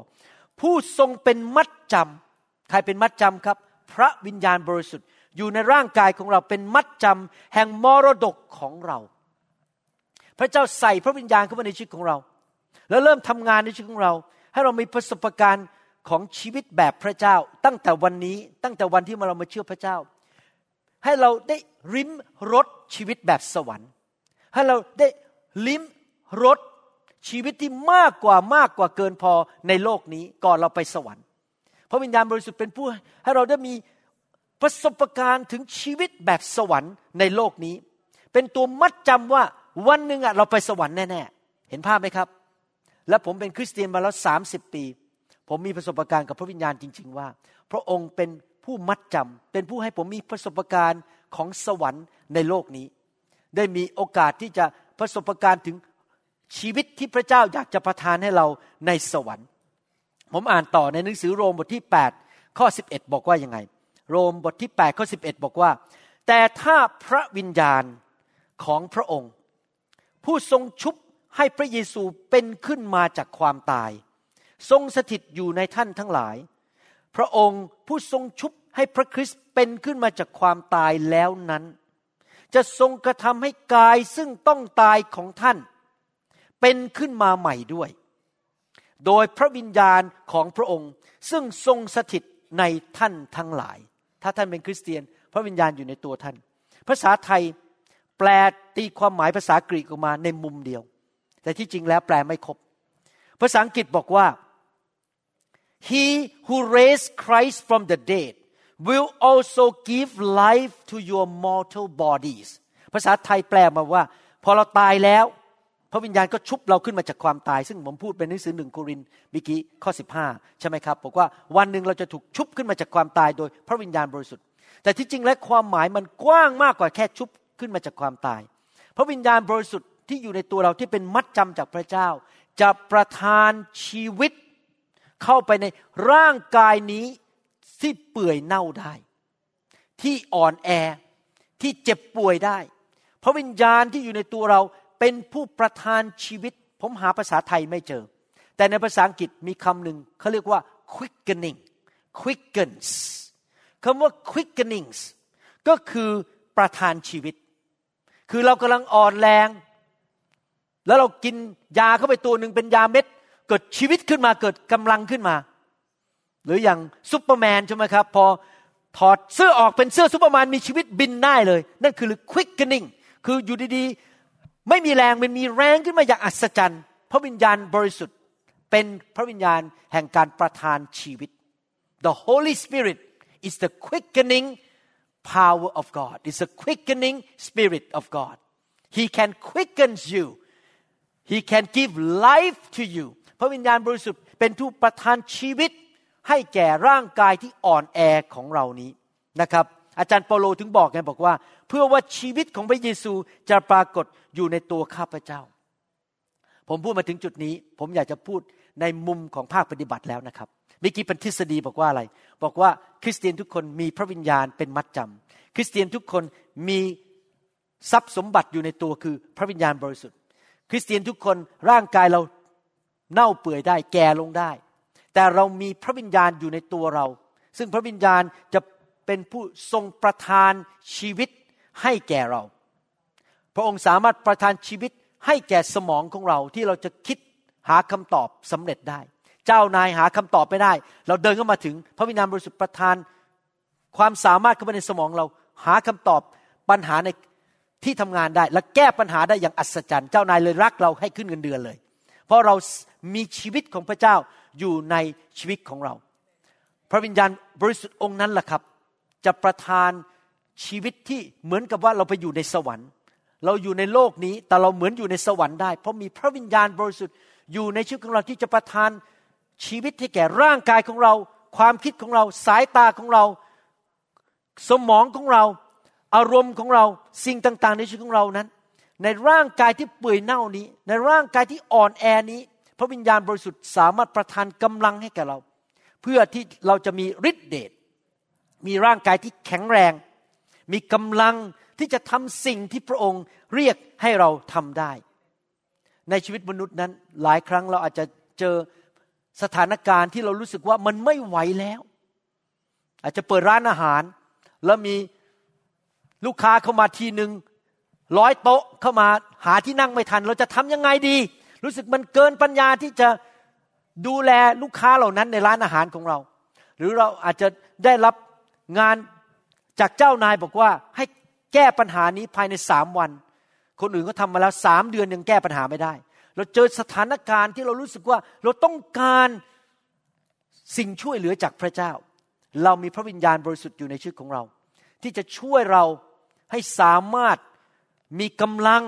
ผู้ทรงเป็นมัดจำใครเป็นมัดจำครับ พระวิญญาณบริสุทธิ์อยู่ในร่างกายของเราเป็นมัดจำแห่งมรดกของเรา พระเจ้าใส่พระวิญญาณเข้ามาในชีวิตของเรา แล้วเริ่มทำงานในชีวิตของเรา ให้เรามีประสบการณ์ของชีวิตแบบพระเจ้า ตั้งแต่วันนี้ตั้งแต่วันที่เรามาเชื่อพระเจ้า ให้เราได้ริมรสชีวิตแบบสวรรค์ ให้เราได้ลิ้มรสชีวิตที่มากกว่ามากกว่าเกินพอในโลกนี้ก่อนเราไปสวรรค์พระวิญญาณบริสุทธิ์เป็นผู้ให้เราได้มีประสบการณ์ถึงชีวิตแบบสวรรค์ในโลกนี้ เป็นตัวมัดจำว่า วันหนึ่งอะเราไปสวรรค์แน่ๆ เห็นภาพไหมครับ และผมเป็นคริสเตียนมาแล้วสาสิบปี ผมมีประสบการณ์กับพระวิญญาณจริง ๆ ว่า พระองค์เป็นผู้มัดจำเป็นผู้ให้ผมมีประสบการณ์ของสวรรค์ในโลกนี้ ได้มีโอกาสที่จะประสบการณ์ถึงชีวิตที่พระเจ้าอยากจะประทานให้เราในสวรรค์ ผมอ่านต่อในหนังสือโรมบทที่ 8 ข้อ 11 บอกว่ายังไง โรมบทที่ 8 ข้อ 11 บอกว่า แต่ถ้าพระวิญญาณของพระองค์ ผู้ทรงชุบให้พระเยซูเป็นขึ้นมาจากความตาย ทรงสถิตอยู่ในท่านทั้งหลาย พระองค์ผู้ทรงชุบให้พระคริสต์เป็นขึ้นมาจากความตายแล้วนั้น จะทรงกระทำให้กายซึ่งต้องตายของท่าน เป็นขึ้นมาใหม่ด้วย โดยพระวิญญาณของพระองค์ซึ่งทรงสถิตในท่านทั้งหลาย ถ้าท่านเป็นคริสเตียน พระวิญญาณอยู่ในตัวท่าน ภาษาไทย แปลตีความหมายภาษากรีกออกมาในมุมเดียว แต่ที่จริงแล้วแปลไม่ครบ ภาษาอังกฤษบอกว่า He who raised Christ from the dead will also give life to your mortal bodies ภาษาไทยแปลมาว่า พอเราตายแล้ว พระวิญญาณก็ชุบเราขึ้นมาจากความตาย ซึ่งผมพูดเป็นหนังสือหนึ่งโครินบิกี้ข้อ 15 ใช่ไหมครับ บอกว่าวันหนึ่งเราจะถูกชุบขึ้นมาจากความตายโดยพระวิญญาณบริสุทธิ์ แต่ที่จริงและความหมายมันกว้างมากกว่าแค่ชุบ ขึ้นมาจากความตาย พระวิญญาณบริสุทธิ์ที่อยู่ในตัวเราที่เป็นมัดจำจากพระเจ้า จะประทานชีวิตเข้าไปในร่างกายนี้ที่เปื่อยเน่าได้ ที่อ่อนแอที่เจ็บป่วยได้ พระวิญญาณที่อยู่ในตัวเราเป็นผู้ประทานชีวิต ผมหาภาษาไทยไม่เจอ แต่ในภาษาอังกฤษมีคำหนึ่งเขาเรียกว่า quickening quickens คำว่า quickenings ก็คือประทานชีวิต คือเรากำลังอ่อนแรง แล้วเรากินยาเข้าไปตัวหนึ่งเป็นยาเม็ด เกิดชีวิตขึ้นมาเกิดกำลังขึ้นมา หรืออย่างซุปเปอร์แมนใช่ไหมครับ พอถอดเสื้อออกเป็นเสื้อซุปเปอร์แมนมีชีวิตบินได้เลย นั่นคือ quickening คืออยู่ดีๆ ไม่มีแรงมันมีแรงขึ้นมาอย่างอัศจรรย์พระวิญญาณบริสุทธิ์เป็นพระวิญญาณแห่งการประทานชีวิต The Holy Spirit is the quickening power of God it's a quickening spirit of God He can quicken you He can give life to you พระวิญญาณบริสุทธิ์เป็นผู้ประทานชีวิตให้แก่ร่างกายที่อ่อนแอของเรานี้นะครับ อาจารย์เปโลถึงบอกไงบอกว่า เพื่อว่าชีวิตของพระเยซูจะปรากฏอยู่ในตัวข้าพเจ้า ผมพูดมาถึงจุดนี้ ผมอยากจะพูดในมุมของภาคปฏิบัติแล้วนะครับ มิกี้เป็นทฤษฎีบอกว่าอะไร บอกว่าคริสเตียนทุกคนมีพระวิญญาณเป็นมัดจำคริสเตียนทุกคนมีทรัพย์สมบัติอยู่ในตัวคือพระวิญญาณบริสุทธิ์ คริสเตียนทุกคนร่างกายเราเน่าเปื่อยได้แก่ลงได้ แต่เรามีพระวิญญาณอยู่ในตัวเรา ซึ่งพระวิญญาณจะเป็นผู้ทรงประทานชีวิตให้แก่เรา พระองค์สามารถประทานชีวิตให้แก่สมองของเราที่เราจะคิดหาคำตอบสำเร็จได้ จ้านายหาคำตอบไม่ได้ เราเดินเข้ามาถึงพระวิญญาณบริสุทธิ์ประทาน ความสามารถเข้ามาในสมองเราหาคำตอบปัญหาในที่ทำงานได้ และแก้ปัญหาได้อย่างอัศจรรย์ เจ้านายเลยรักเราให้ขึ้นเงินเดือนเลย เพราะเรามีชีวิตของพระเจ้าอยู่ในชีวิตของเรา พระวิญญาณบริสุทธิ์องค์นั้นแหละครับ จะประทานชีวิตที่เหมือนกับว่าเราไปอยู่ในสวรรค์ เราอยู่ในโลกนี้แต่เราเหมือนอยู่ในสวรรค์ได้ เพราะมีพระวิญญาณบริสุทธิ์อยู่ในชีวิตของเราที่จะประทาน ชีวิตให้แก่ร่างกายของเรา ความคิดของเราสายตาของเรา สมองของเรา อารมณ์ของเราสิ่งต่างๆ ในชีวิตของเรานั้น ในร่างกายที่เปื่อยเน่านี้ ในร่างกายที่อ่อนแอนี้ พระวิญญาณบริสุทธิ์สามารถประทานกำลังให้แก่เรา เพื่อที่เราจะมีฤทธิเดชมีร่างกายที่แข็งแรง มีกำลังที่จะทำสิ่งที่พระองค์เรียกให้เราทำได้ ในชีวิตมนุษย์นั้นหลายครั้งเราอาจจะเจอ สถานการณ์ที่เรารู้สึกว่ามันไม่ไหวแล้ว อาจจะเปิดร้านอาหาร แล้วมีลูกค้าเข้ามาทีหนึ่งร้อยโต๊ะเข้ามาหาที่นั่งไม่ทัน เราจะทำยังไงดี รู้สึกมันเกินปัญญาที่จะดูแลลูกค้าเหล่านั้นในร้านอาหารของเรา หรือเราอาจจะได้รับงานจากเจ้านายบอกว่าให้แก้ปัญหานี้ภายในสามวัน คนอื่นก็ทำมาแล้วสามเดือนยังแก้ปัญหาไม่ได้ เราเจอสถานการณ์ที่เรารู้สึกว่าเราต้องการสิ่งช่วยเหลือจากพระเจ้า เรามีพระวิญญาณบริสุทธิ์อยู่ในชีวิตของเรา ที่จะช่วยเราให้สามารถมีกำลัง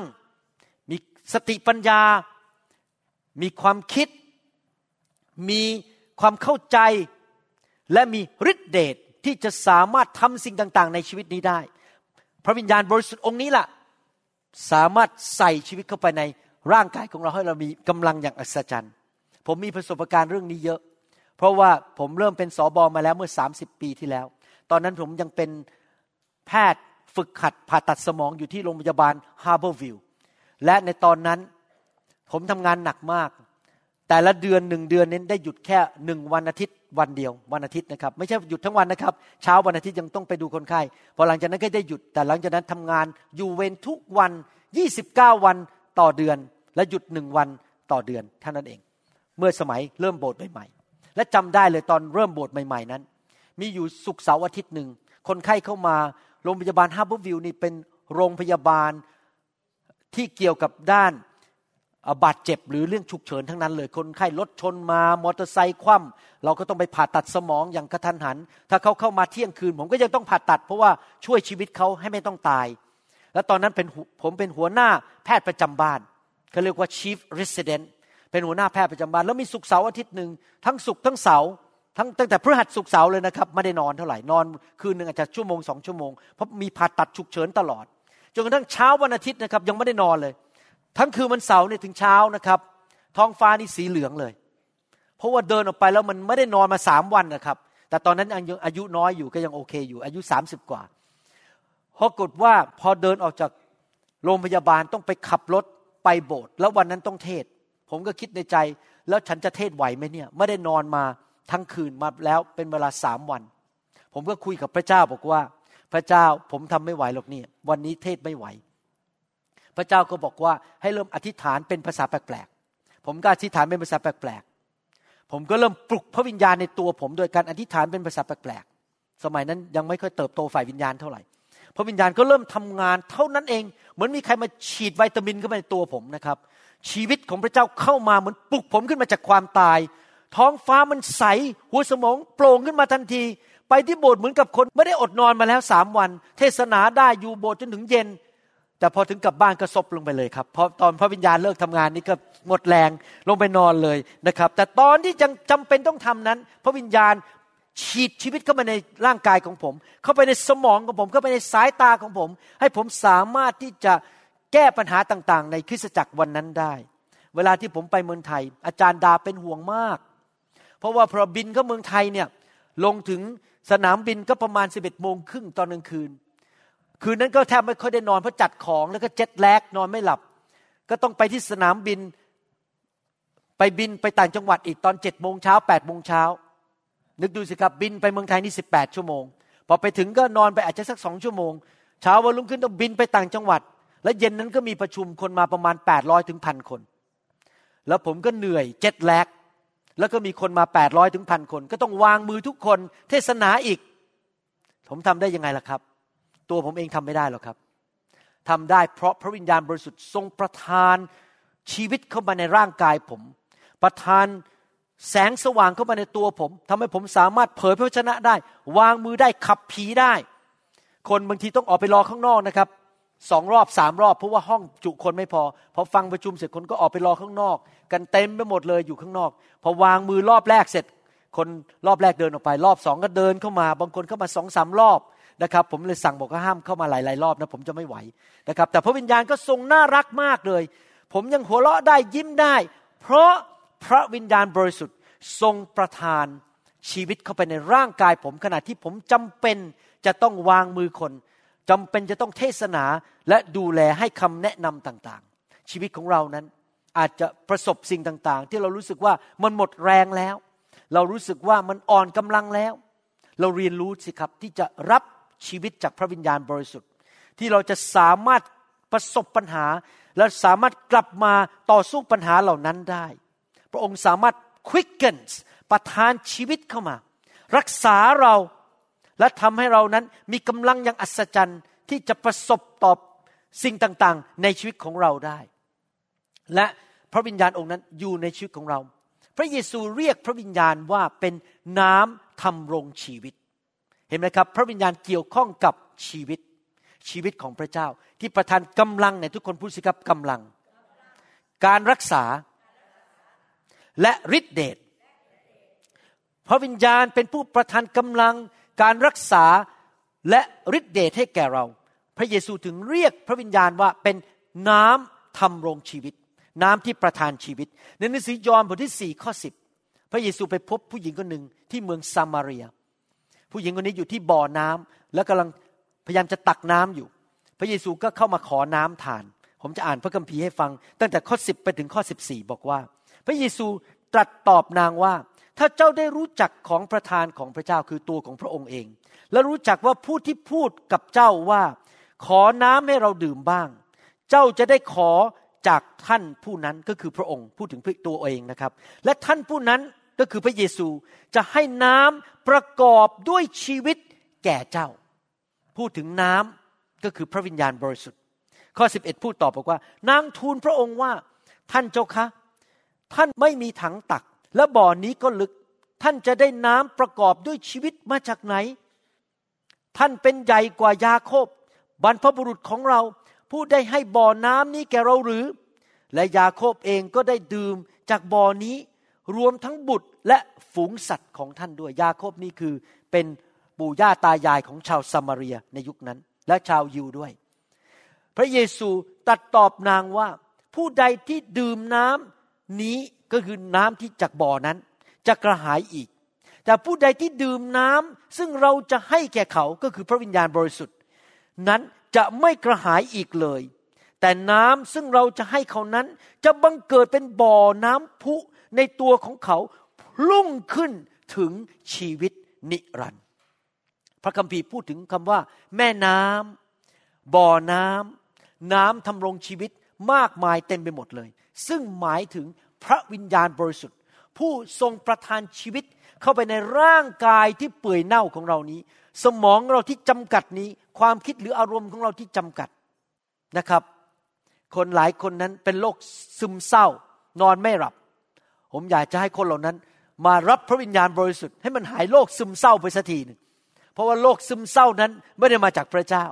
มีสติปัญญา มีความคิด มีความเข้าใจ และมีฤทธิเดชที่จะสามารถทำสิ่งต่าง ๆ ในชีวิตนี้ได้ พระวิญญาณบริสุทธิ์องค์นี้ล่ะ สามารถใส่ชีวิตเข้าไปใน ร่างกายของเราให้เรามีกำลังอย่างอัศจรรย์ ผมมีประสบการณ์เรื่องนี้เยอะ เพราะว่าผมเริ่มเป็นสอบอมาแล้วเมื่อ 30 ปีที่แล้ว ตอนนั้นผมยังเป็นแพทย์ฝึกหัดผ่าตัดสมองอยู่ที่โรงพยาบาล Harborview และในตอนนั้นผมทำงานหนักมาก แต่ละเดือนหนึ่งเดือนนั้นได้หยุดแค่หนึ่งวันอาทิตย์วันเดียววันอาทิตย์นะครับ ไม่ใช่หยุดทั้งวันนะครับ เช้าวันอาทิตย์ยังต้องไปดูคนไข้พอหลังจากนั้นก็ได้หยุดแต่หลังจากนั้นทำงานอยู่เวรทุกวัน 29 วันต่อเดือน และหยุดหนึ่งวันต่อเดือนเท่านั้นเอง เมื่อสมัยเริ่มโบสถ์ใหม่ๆและจำได้เลยตอนเริ่มโบสถ์ใหม่ๆนั้น มีอยู่สุกเสาร์อาทิตย์หนึ่งคนไข้เข้ามาโรงพยาบาลฮาร์บอร์วิวนี่เป็นโรงพยาบาลที่เกี่ยวกับด้านบาดเจ็บหรือเรื่องฉุกเฉินทั้งนั้นเลย คนไข้รถชนมามอเตอร์ไซค์คว่ำเราก็ต้องไปผ่าตัดสมองอย่างกระทันหัน ถ้าเขาเข้ามาเที่ยงคืน ผมก็ยังต้องผ่าตัด เพราะว่าช่วยชีวิตเขาให้ไม่ต้องตาย แล้วตอนนั้นเป็นผมเป็นหัวหน้าแพทย์ประจำบ้าน เขาเรียกว่า chief resident เป็นหัวหน้าแพทย์ประจำบ้านแล้วมีสุกเสาร์อาทิตย์หนึ่งทั้งสุกทั้งเสาร์ทั้งตั้งแต่พฤหัสสุกเสาร์เลยนะครับไม่ได้นอนเท่าไหร่นอนคืนหนึ่งอาจจะชั่วโมงสองชั่วโมงเพราะมีผ่าตัดฉุกเฉินตลอดจนกระทั่งเช้าวันอาทิตย์นะครับยังไม่ได้นอนเลย ทั้งคืนวันเสาร์เนี่ยถึงเช้านะครับ ท้องฟ้านี่สีเหลืองเลย เพราะว่าเดินออกไปแล้วมันไม่ได้นอนมาสามวันนะครับ แต่ตอนนั้นยังอายุน้อยอยู่ก็ยังโอเคอยู่ อายุสามสิบกว่าปรากฏว่าพอเดินออกจากโรงพยาบาลต้องไปขับรถ ไปโบสถ์แล้ววันนั้นต้องเทศ ผมก็คิดในใจ แล้วฉันจะเทศไหวไหมเนี่ยไม่ได้นอนมาทั้งคืนมาแล้วเป็นเวลาสามวัน ผมก็คุยกับพระเจ้าบอกว่า พระเจ้าผมทำไม่ไหวหรอกเนี่ยวันนี้เทศไม่ไหว พระเจ้าก็บอกว่าให้เริ่มอธิษฐานเป็นภาษาแปลกๆผมก็อธิษฐานเป็นภาษาแปลกๆผมก็เริ่มปลุกพระวิญญาณในตัวผมโดยการอธิษฐานเป็นภาษาแปลกๆสมัยนั้นยังไม่ค่อยเติบโตฝ่ายวิญญาณเท่าไหร่ พระวิญญาณก็เริ่มทำงานเท่านั้นเอง เหมือนมีใครมาฉีดวิตามินเข้าไปในตัวผมนะครับ ชีวิตของพระเจ้าเข้ามาเหมือนปลุกผมขึ้นมาจากความตาย ท้องฟ้ามันใส หัวสมองโปร่งขึ้นมาทันที ไปที่โบสถ์เหมือนกับคนไม่ได้อดนอนมาแล้วสามวัน เทศนาได้อยู่โบสถ์จนถึงเย็น แต่พอถึงกลับบ้านก็ซบลงไปเลยครับพอตอนพระวิญญาณเลิกทำงานนี่ก็หมดแรงลงไปนอนเลยนะครับ แต่ตอนที่จำจำเป็นต้องทำนั้น พระวิญญาณ ฉีดชีวิตเข้ามาในร่างกายของผม เข้าไปในสมองของผม เข้าไปในสายตาของผม ให้ผมสามารถที่จะแก้ปัญหาต่างๆ ในคริสตจักรวันนั้นได้ เวลาที่ผมไปเมืองไทย อาจารย์ดาเป็นห่วงมาก เพราะว่าพอบินเข้าเมืองไทยเนี่ยลงถึงสนามบินก็ประมาณสิบเอ็ดโมงครึ่งตอนกลางคืน คืนนั้นก็แทบไม่ค่อยได้นอนเพราะจัดของแล้วก็เจ็ดแลกนอนไม่หลับ ก็ต้องไปที่สนามบินไปบินไปต่างจังหวัดอีกตอนเจ็ดโมงเช้าแปดโมงเช้า นึกดูสิครับบินไปเมืองไทยนี่สิบแปดชั่วโมง พอไปถึงก็นอนไปอาจจะสักสองชั่วโมง เช้าวันรุ่งขึ้นต้องบินไปต่างจังหวัด และเย็นนั้นก็มีประชุมคนมาประมาณแปดร้อยถึงพันคน แล้วผมก็เหนื่อยเจ็ดแลกแล้วก็มีคนมาแปดร้อยถึงพันคน ก็ต้องวางมือทุกคนเทศนาอีก ผมทำได้ยังไงล่ะครับ ตัวผมเองทำไม่ได้หรอกครับทำได้เพราะพระวิญญาณบริสุทธิ์ทรงประทานชีวิตเข้ามาในร่างกายผม ประทาน แสงสว่างเข้ามาในตัวผมทำให้ผมสามารถเผยพระชนะได้ วางมือได้ขับผีได้ คนบางทีต้องออกไปรอข้างนอกนะครับสองรอบสามรอบเพราะว่าห้องจุคนไม่พอ พอฟังประชุมเสร็จคนก็ออกไปรอข้างนอก กันเต็มไปหมดเลยอยู่ข้างนอก พอวางมือรอบแรกเสร็จ คนรอบแรกเดินออกไป รอบสองก็เดินเข้ามา บางคนเข้ามาสองสามรอบนะครับ ผมเลยสั่งบอกว่าห้ามเข้ามาหลายๆรอบนะผมจะไม่ไหวนะครับ แต่พระวิญญาณก็ทรงน่ารักมากเลย ผมยังหัวเราะได้ยิ้มได้ เพราะ พระวิญญาณบริสุทธิ์ทรงประทานชีวิตเข้าไปในร่างกายผมขณะที่ผมจำเป็นจะต้องวางมือคนจำเป็นจะต้องเทศนาและดูแลให้คำแนะนำต่างๆ ชีวิตของเรานั้นอาจจะประสบสิ่งต่างๆ ที่เรารู้สึกว่ามันหมดแรงแล้ว เรารู้สึกว่ามันอ่อนกำลังแล้ว เราเรียนรู้สิครับที่จะรับชีวิตจากพระวิญญาณบริสุทธิ์ ที่เราจะสามารถประสบปัญหาและสามารถกลับมาต่อสู้ปัญหาเหล่านั้นได้ ระองค์สามารถ quickens ประทานชีวิตเข้ามา รักษาเราและทำให้เรานั้นมีกำลังอย่างอัศจรรย์ที่จะประสบตอบสิ่งต่างๆ ในชีวิตของเราได้ และพระวิญญาณองค์นั้นอยู่ในชีวิตของเรา พระเยซูเรียกพระวิญญาณว่าเป็นน้ำทำรงชีวิต เห็นไหมครับ พระวิญญาณเกี่ยวข้องกับชีวิตชีวิตของพระเจ้า ที่ประทานกำลังในทุกคนพูดสิครับกำลัง การรักษา และฤทธิเดชพระวิญญาณเป็นผู้ประทานกำลังการรักษาและฤทธิเดชให้แก่เรา พระเยซูถึงเรียกพระวิญญาณว่าเป็นน้ำทำรงชีวิต น้ำที่ประทานชีวิต ในหนังสือยอห์นบทที่สี่ข้อสิบพระเยซูไปพบผู้หญิงคนหนึ่งที่เมืองซามารียผู้หญิงคนนี้อยู่ที่บ่อน้ำแล้วกำลังพยายามจะตักน้ำอยู่ พระเยซูก็เข้ามาขอน้ำทาน ผมจะอ่านพระคัมภีร์ให้ฟัง ตั้งแต่ข้อสิบไปถึงข้อสิบสี่บอกว่า พระเยซูตรัสตอบนางว่า ถ้าเจ้าได้รู้จักของประธานของพระเจ้าคือตัวของพระองค์เอง และรู้จักว่าผู้ที่พูดกับเจ้าว่า ขอน้ำให้เราดื่มบ้าง เจ้าจะได้ขอจากท่านผู้นั้นก็คือพระองค์พูดถึงตัวเองนะครับ และท่านผู้นั้นก็คือพระเยซูจะให้น้ำประกอบด้วยชีวิตแก่เจ้า พูดถึงน้ำก็คือพระวิญญาณบริสุทธิ์ ข้อ 11 พูดต่อบอกว่า นางทูลพระองค์ว่าท่านเจ้าคะ ท่านไม่มีถังตัก และบ่อนี้ก็ลึก ท่านจะได้น้ำประกอบด้วยชีวิตมาจากไหน ท่านเป็นใหญ่กว่ายาโคบบรรพบุรุษของเรา ผู้ได้ให้บ่อน้ำนี้แก่เราหรือ และยาโคบเองก็ได้ดื่มจากบ่อนี้ รวมทั้งบุตรและฝูงสัตว์ของท่านด้วยยาโคบนี่คือเป็นปู่ย่าตายายของชาวซามารียในยุคนั้น และชาวยิวด้วย พระเยซูตัดตอบนางว่าผู้ใดที่ดื่มน้ำ นี้ก็คือน้ำที่จากบ่อนั้นจะกระหายอีก แต่ผู้ใดที่ดื่มน้ำซึ่งเราจะให้แก่เขาก็คือพระวิญญาณบริสุทธิ์ นั้นจะไม่กระหายอีกเลย แต่น้ำซึ่งเราจะให้เขานั้น จะบังเกิดเป็นบ่อน้ำพุในตัวของเขาพุ่งขึ้นถึงชีวิตนิรันดร์พระคัมภีร์พูดถึงคำว่า แม่น้ำบ่อน้ำน้ำทำรงชีวิตมากมายเต็มไปหมดเลย ซึ่งหมายถึงพระวิญญาณบริสุทธิ์ ผู้ทรงประทานชีวิตเข้าไปในร่างกายที่เปื่อยเน่าของเรานี้ สมองเราที่จำกัดนี้ ความคิดหรืออารมณ์ของเราที่จำกัดนะครับ คนหลายคนนั้นเป็นโรคซึมเศร้า นอนไม่หลับ ผมอยากจะให้คนเหล่านั้น มารับพระวิญญาณบริสุทธิ์ให้มันหายโรคซึมเศร้าไปสักทีหนึ่งเพราะว่าโรคซึมเศร้านั้นไม่ได้มาจากพระเจ้า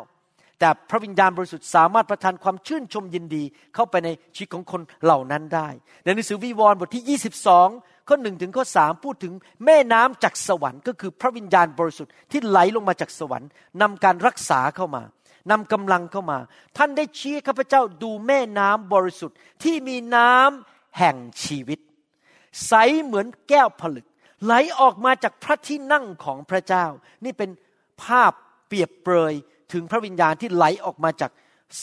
แต่พระวิญญาณบริสุทธิ์สามารถประทานความชื่นชมยินดีเข้าไปในชีวิตของคนเหล่านั้นได้ ในหนังสือวิวรณ์บทที่ 22 ข้อหนึ่งถึงข้อสพูดถึงแม่น้ำจากสวรรค์ก็คือพระวิญญาณบริสุทธิ์ที่ไหลลงมาจากสวรรค์นำการรักษาเข้ามานำกำลังเข้ามา ท่านได้ชี้ข้าพเจ้าดูแม่น้ำบริสุทธิ์ที่มีน้ำแห่งชีวิต ใสเหมือนแก้วผลึก ไหลออกมาจากพระที่นั่งของพระเจ้า นี่เป็นภาพเปรียบเปรย ถึงพระวิญญาณที่ไหลออกมาจาก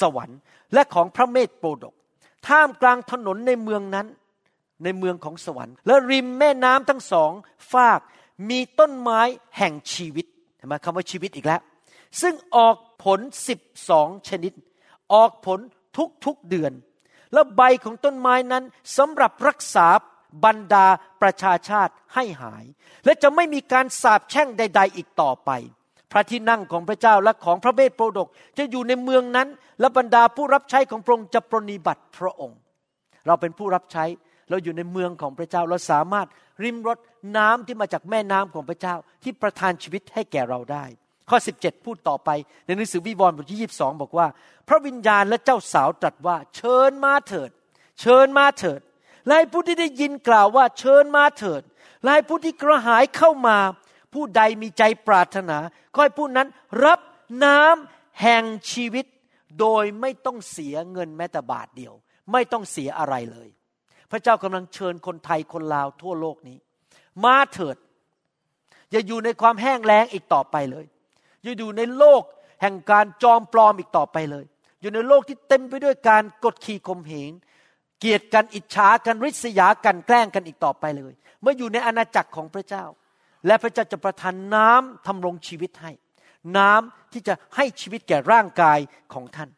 สวรรค์ และของพระเมธโปรดก ท่ามกลางถนนในเมืองนั้น ในเมืองของสวรรค์ และริมแม่น้ำทั้งสองฝากมีต้นไม้แห่งชีวิตเห็นไหมคำว่าชีวิตอีกแล้ว ซึ่งออกผลสิบสองชนิด ออกผลทุกๆเดือน และใบของต้นไม้นั้นสำหรับรักษาบรรดาประชาชาติให้หาย และจะไม่มีการสาปแช่งใด ๆ อีกต่อไป พระที่นั่งของพระเจ้าและของพระเบสโปรดก จะอยู่ในเมืองนั้น และบรรดาผู้รับใช้ของพระองค์จะปรนิบัติพระองค์ เราเป็นผู้รับใช้เราอยู่ในเมืองของพระเจ้าเราสามารถริมรถน้ำที่มาจากแม่น้ำของพระเจ้าที่ประทานชีวิตให้แก่เราได้ ข้อ 17 พูดต่อไปในหนังสือวิวรณ์บทที่22 บอกว่า พระวิญญาณและเจ้าสาวตรัสว่า เชิญมาเถิด เชิญมาเถิดและให้ผู้ที่ได้ยินกล่าวว่าเชิญมาเถิดและให้ผู้ที่กระหายเข้ามา ผู้ใดมีใจปรารถนา ก็ให้ผู้นั้นรับน้ำแห่งชีวิต โดยไม่ต้องเสียเงินแม้แต่บาทเดียว ไม่ต้องเสียอะไรเลย พระเจ้ากำลังเชิญคนไทยคนลาวทั่วโลกนี้ มาเถิด อย่าอยู่ในความแห้งแล้งอีกต่อไปเลย อย่าอยู่ในโลกแห่งการจอมปลอมอีกต่อไปเลย อยู่ในโลกที่เต็มไปด้วยการกดขี่ข่มเหงเกลียดกันอิจฉากันริษยากันแกล้งกันอีกต่อไปเลย เมื่ออยู่ในอาณาจักรของพระเจ้า และพระเจ้าจะประทานน้ำทำรงชีวิตให้ น้ำที่จะให้ชีวิตแก่ร่างกายของท่าน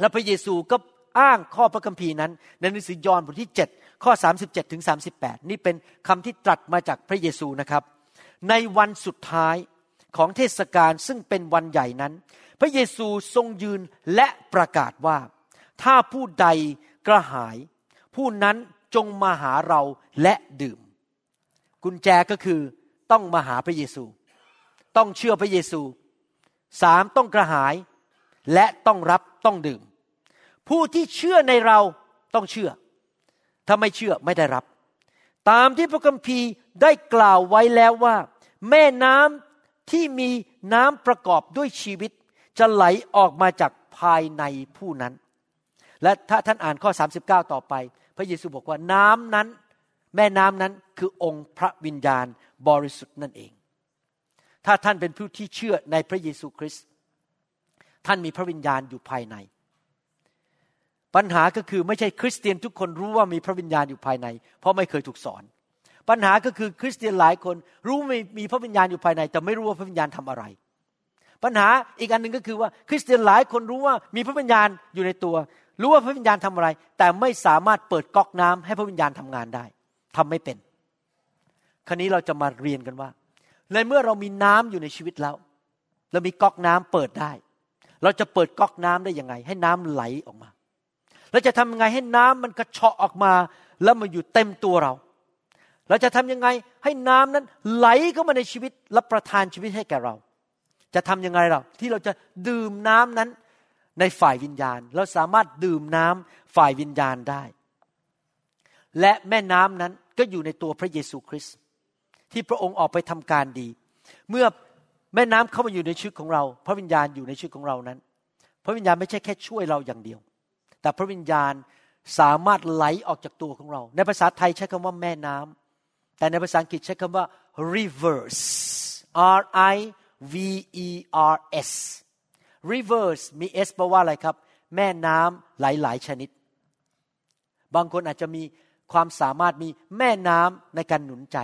และพระเยซูก็อ้างข้อพระคัมภีร์นั้น ในหนังสือยอห์นบทที่ 7 ข้อ 37ถึง38 นี่เป็นคำที่ตรัสมาจากพระเยซูนะครับ ในวันสุดท้ายของเทศกาลซึ่งเป็นวันใหญ่นั้น พระเยซูทรงยืนและประกาศว่า ถ้าผู้ใดกระหาย ผู้นั้นจงมาหาเราและดื่ม กุญแจก็คือ ต้องมาหาพระเยซู ต้องเชื่อพระเยซูสามต้องกระหายและต้องรับต้องดื่ม ผู้ที่เชื่อในเราต้องเชื่อ ถ้าไม่เชื่อไม่ได้รับ ตามที่พระคัมภีร์ได้กล่าวไว้แล้วว่า แม่น้ำที่มีน้ำประกอบด้วยชีวิต จะไหลออกมาจากภายในผู้นั้น และถ้าท่านอ่านข้อ 39 ต่อไป พระเยซูบอกว่าน้ำนั้น แม่น้ำนั้นคือองค์พระวิญญาณบริสุทธิ์นั่นเอง ถ้าท่านเป็นผู้ที่เชื่อในพระเยซูคริสต์ท่านมีพระวิญญาณอยู่ภายใน ปัญหาก็คือไม่ใช่คริสเตียนทุกคนรู้ว่ามีพระวิญญาณอยู่ภายใน เพราะไม่เคยถูกสอน ปัญหาก็คือคริสเตียนหลายคนรู้มีมีพระวิญญาณอยู่ภายใน แต่ไม่รู้ว่าพระวิญญาณทำอะไร ปัญหาอีกอันหนึ่งก็คือว่าคริสเตียนหลายคนรู้ว่ามีพระวิญญาณอยู่ในตัว รู้ว่าพระวิญญาณทำอะไร แต่ไม่สามารถเปิดก๊อกน้ำให้พระวิญญาณทำงานได้ ทำไม่เป็น คราวนี้เราจะมาเรียนกันว่า ในเมื่อเรามีน้ำอยู่ในชีวิตแล้ว เรามีก๊อกน้ำเปิดได้ เราจะเปิดก๊อกน้ำได้ยังไง ให้น้ำไหลออกมา เราจะทำยังไงให้น้ำมันกระเชาะออกมา แล้วมาอยู่เต็มตัวเรา เราจะทำยังไงให้น้ำนั้นไหลเข้ามาในชีวิตและประทานชีวิตให้แก่เรา จะทำยังไงเราที่เราจะดื่มน้ำนั้นในฝ่ายวิญญาณ เราสามารถดื่มน้ำฝ่ายวิญญาณได้ และแม่น้ำนั้นก็อยู่ในตัวพระเยซูคริสต์ที่พระองค์ออกไปทำการดี เมื่อแม่น้ำเข้ามาอยู่ในชีวิตของเรา พระวิญญาณอยู่ในชีวิตของเรานั้น พระวิญญาณไม่ใช่แค่ช่วยเราอย่างเดียว แต่พระวิญญาณสามารถไหลออกจากตัวของเรา ในภาษาไทยใช้คำว่าแม่น้ำแต่ในภาษาอังกฤษใช้คำว่า rivers R I V E R S rivers มี S แปลว่าอะไรครับ แม่น้ำหลายๆ ชนิด บางคนอาจจะมี ความสามารถมีแม่น้ำในการหนุนใจ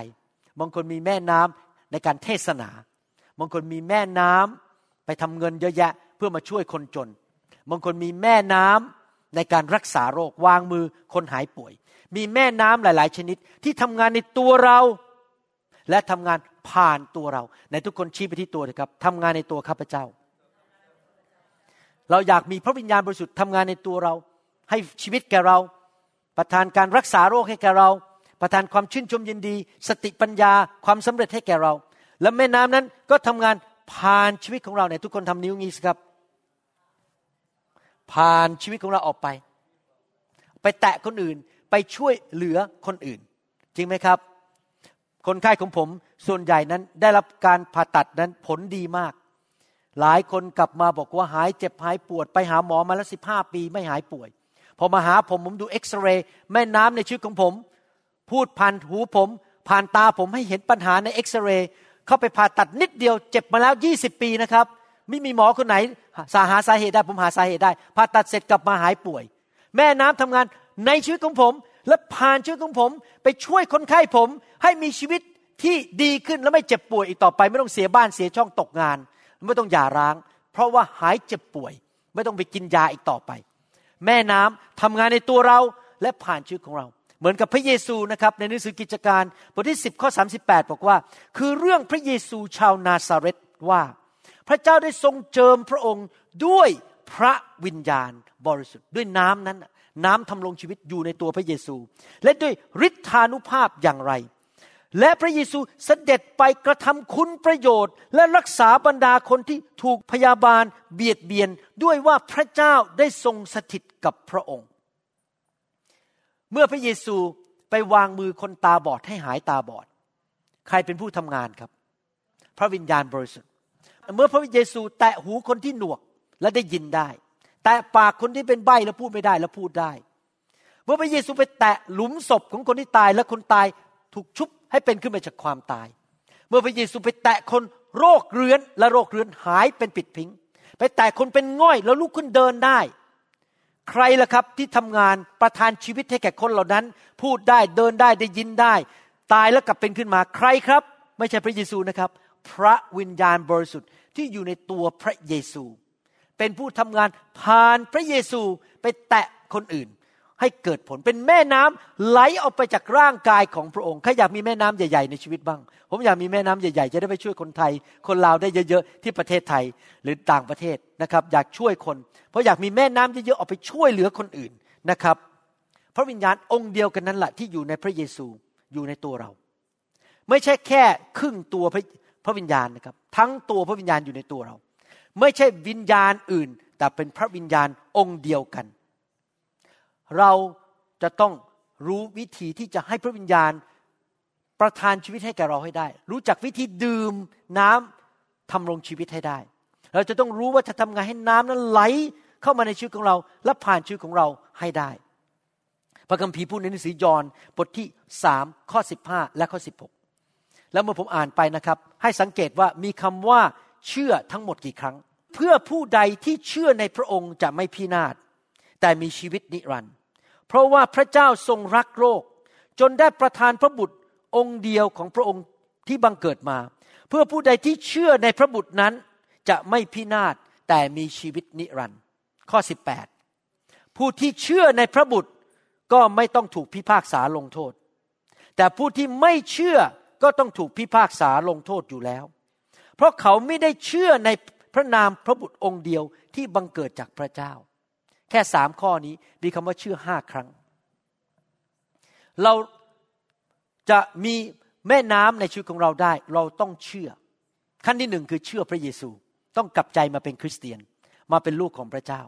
บางคนมีแม่น้ำในการเทศนา บางคนมีแม่น้ำไปทำเงินเยอะแยะเพื่อมาช่วยคนจน บางคนมีแม่น้ำในการรักษาโรควางมือคนหายป่วย มีแม่น้ำหลาย ๆ ชนิดที่ทำงานในตัวเรา และทำงานผ่านตัวเรา ในทุกคนชี้ไปที่ตัวนะครับทำงานในตัวข้าพเจ้า เราอยากมีพระวิญญาณบริสุทธิ์ทำงานในตัวเรา ให้ชีวิตแก่เรา ประทานการรักษาโรคให้แก่เรา ประทานความชื่นชมยินดี สติปัญญาความสำเร็จให้แก่เรา และแม่น้ำนั้นก็ทำงานผ่านชีวิตของเราเนี่ยทุกคนทำนิ้วงี้สิครับ ผ่านชีวิตของเราออกไป ไปแตะคนอื่นไปช่วยเหลือคนอื่น จริงไหมครับ คนไข้ของผมส่วนใหญ่นั้นได้รับการผ่าตัดนั้นผลดีมาก หลายคนกลับมาบอกว่าหายเจ็บหายปวด ไปหาหมอมาแล้วสิบห้าปีไม่หายป่วย พอมาหาผมผมดูเอ็กซเรย์แม่น้ำในชีวิตของผม พูดผ่านหูผม ผ่านตาผมให้เห็นปัญหาในเอ็กซเรย์เข้าไปผ่าตัดนิดเดียวเจ็บมาแล้วยี่สิบปีนะครับ ไม่มีหมอคนไหนสาหาสาเหตุได้ผมหาสาเหตุได้ผ่าตัดเสร็จกลับมาหายป่วย แม่น้ำทำงานในชีวิตของผม และผ่านชีวิตของผม ไปช่วยคนไข้ผม ให้มีชีวิตที่ดีขึ้นและไม่เจ็บป่วยอีกต่อไป ไม่ต้องเสียบ้านเสียช่องตกงาน ไม่ต้องหย่าร้าง เพราะว่าหายเจ็บป่วย ไม่ต้องไปกินยาอีกต่อไป แม่น้ำทำงานในตัวเราและผ่านชีวิตของเรา เหมือนกับพระเยซูนะครับในหนังสือกิจการบทที่ 10ข้อ38 บอกว่า คือเรื่องพระเยซูชาวนาซาเรตว่า พระเจ้าได้ทรงเจิมพระองค์ด้วยพระวิญญาณบริสุทธิ์ด้วยน้ำนั้น น้ำทำลงชีวิตอยู่ในตัวพระเยซู และด้วยฤทธานุภาพอย่างไร และพระเยซูเสด็จไปกระทำคุณประโยชน์ และรักษาบรรดาคนที่ถูกพยาบาลเบียดเบียนด้วยว่าพระเจ้าได้ทรงสถิตกับพระองค์ เมื่อพระเยซูไปวางมือคนตาบอดให้หายตาบอด ใครเป็นผู้ทำงานครับ พระวิญญาณบริสุทธิ์ เมื่อพระเยซูแตะหูคนที่หนวกและได้ยินได้ แตะปากคนที่เป็นใบ้แล้วพูดไม่ได้แล้วพูดได้ เมื่อพระเยซูไปแตะหลุมศพของคนที่ตายและคนตายถูกชุบ ให้เป็นขึ้นมาจากความตาย เมื่อพระเยซูไปแตะคนโรคเรื้อนและโรคเรื้อนหายเป็นปิดพิง ไปแตะคนเป็นง่อยแล้วลุกขึ้นเดินได้ ใครล่ะครับที่ทำงานประทานชีวิตให้แก่คนเหล่านั้น พูดได้เดินได้ได้ยินได้ ตายแล้วกลับเป็นขึ้นมาใครครับ ไม่ใช่พระเยซูนะครับ พระวิญญาณบริสุทธิ์ที่อยู่ในตัวพระเยซู เป็นผู้ทำงานผ่านพระเยซูไปแตะคนอื่น ให้เกิดผลเป็นแม่น้ำไหลออกไปจากร่างกายของพระองค์ใครอยากมีแม่น้ำใหญ่ๆในชีวิตบ้าง ผมอยากมีแม่น้ำใหญ่ๆ จะได้ไปช่วยคนไทย คนลาวได้เยอะๆที่ประเทศไทยหรือต่างประเทศนะครับ อยากช่วยคน เพราะอยากมีแม่น้ำเยอะๆออกไปช่วยเหลือคนอื่นนะครับ พระวิญญาณองค์เดียวกันนั้นแหละที่อยู่ในพระเยซูอยู่ในตัวเรา ไม่ใช่แค่ครึ่งตัวพระพระวิญญาณนะครับ ทั้งตัวพระวิญญาณอยู่ในตัวเรา ไม่ใช่วิญญาณอื่น แต่เป็นพระวิญญาณองค์เดียวกัน เราจะต้องรู้วิธีที่จะให้พระวิญญาณประทานชีวิตให้แก่เราให้ได้ รู้จักวิธีดื่มน้ำทำรงชีวิตให้ได้ เราจะต้องรู้ว่าจะทำไงให้น้ำนั้นไหลเข้ามาในชีวิตของเรา และผ่านชีวิตของเราให้ได้ พระคัมภีร์พูดในหนังสือยอห์นบทที่สามข้อสิบห้าและข้อสิบหกแล้วเมื่อผมอ่านไปนะครับ ให้สังเกตว่ามีคำว่าเชื่อทั้งหมดกี่ครั้ง เพื่อผู้ใดที่เชื่อในพระองค์จะไม่พินาศ แต่มีชีวิตนิรันดร์เพราะว่าพระเจ้าทรงรักโลก จนได้ประทานพระบุตรองค์เดียวของพระองค์ที่บังเกิดมา เพื่อผู้ใดที่เชื่อในพระบุตรนั้น จะไม่พินาศแต่มีชีวิตนิรันดร์ข้อ 18 ผู้ที่เชื่อในพระบุตรก็ไม่ต้องถูกพิพากษาลงโทษ แต่ผู้ที่ไม่เชื่อก็ต้องถูกพิพากษาลงโทษอยู่แล้ว เพราะเขาไม่ได้เชื่อในพระนามพระบุตรองค์เดียวที่บังเกิดจากพระเจ้า แค่สามข้อนี้มีคำว่าเชื่อห้าครั้ง เราจะมีแม่น้ำในชีวิตของเราได้ เราต้องเชื่อ ขั้นที่หนึ่งคือเชื่อพระเยซู ต้องกลับใจมาเป็นคริสเตียน มาเป็นลูกของพระเจ้า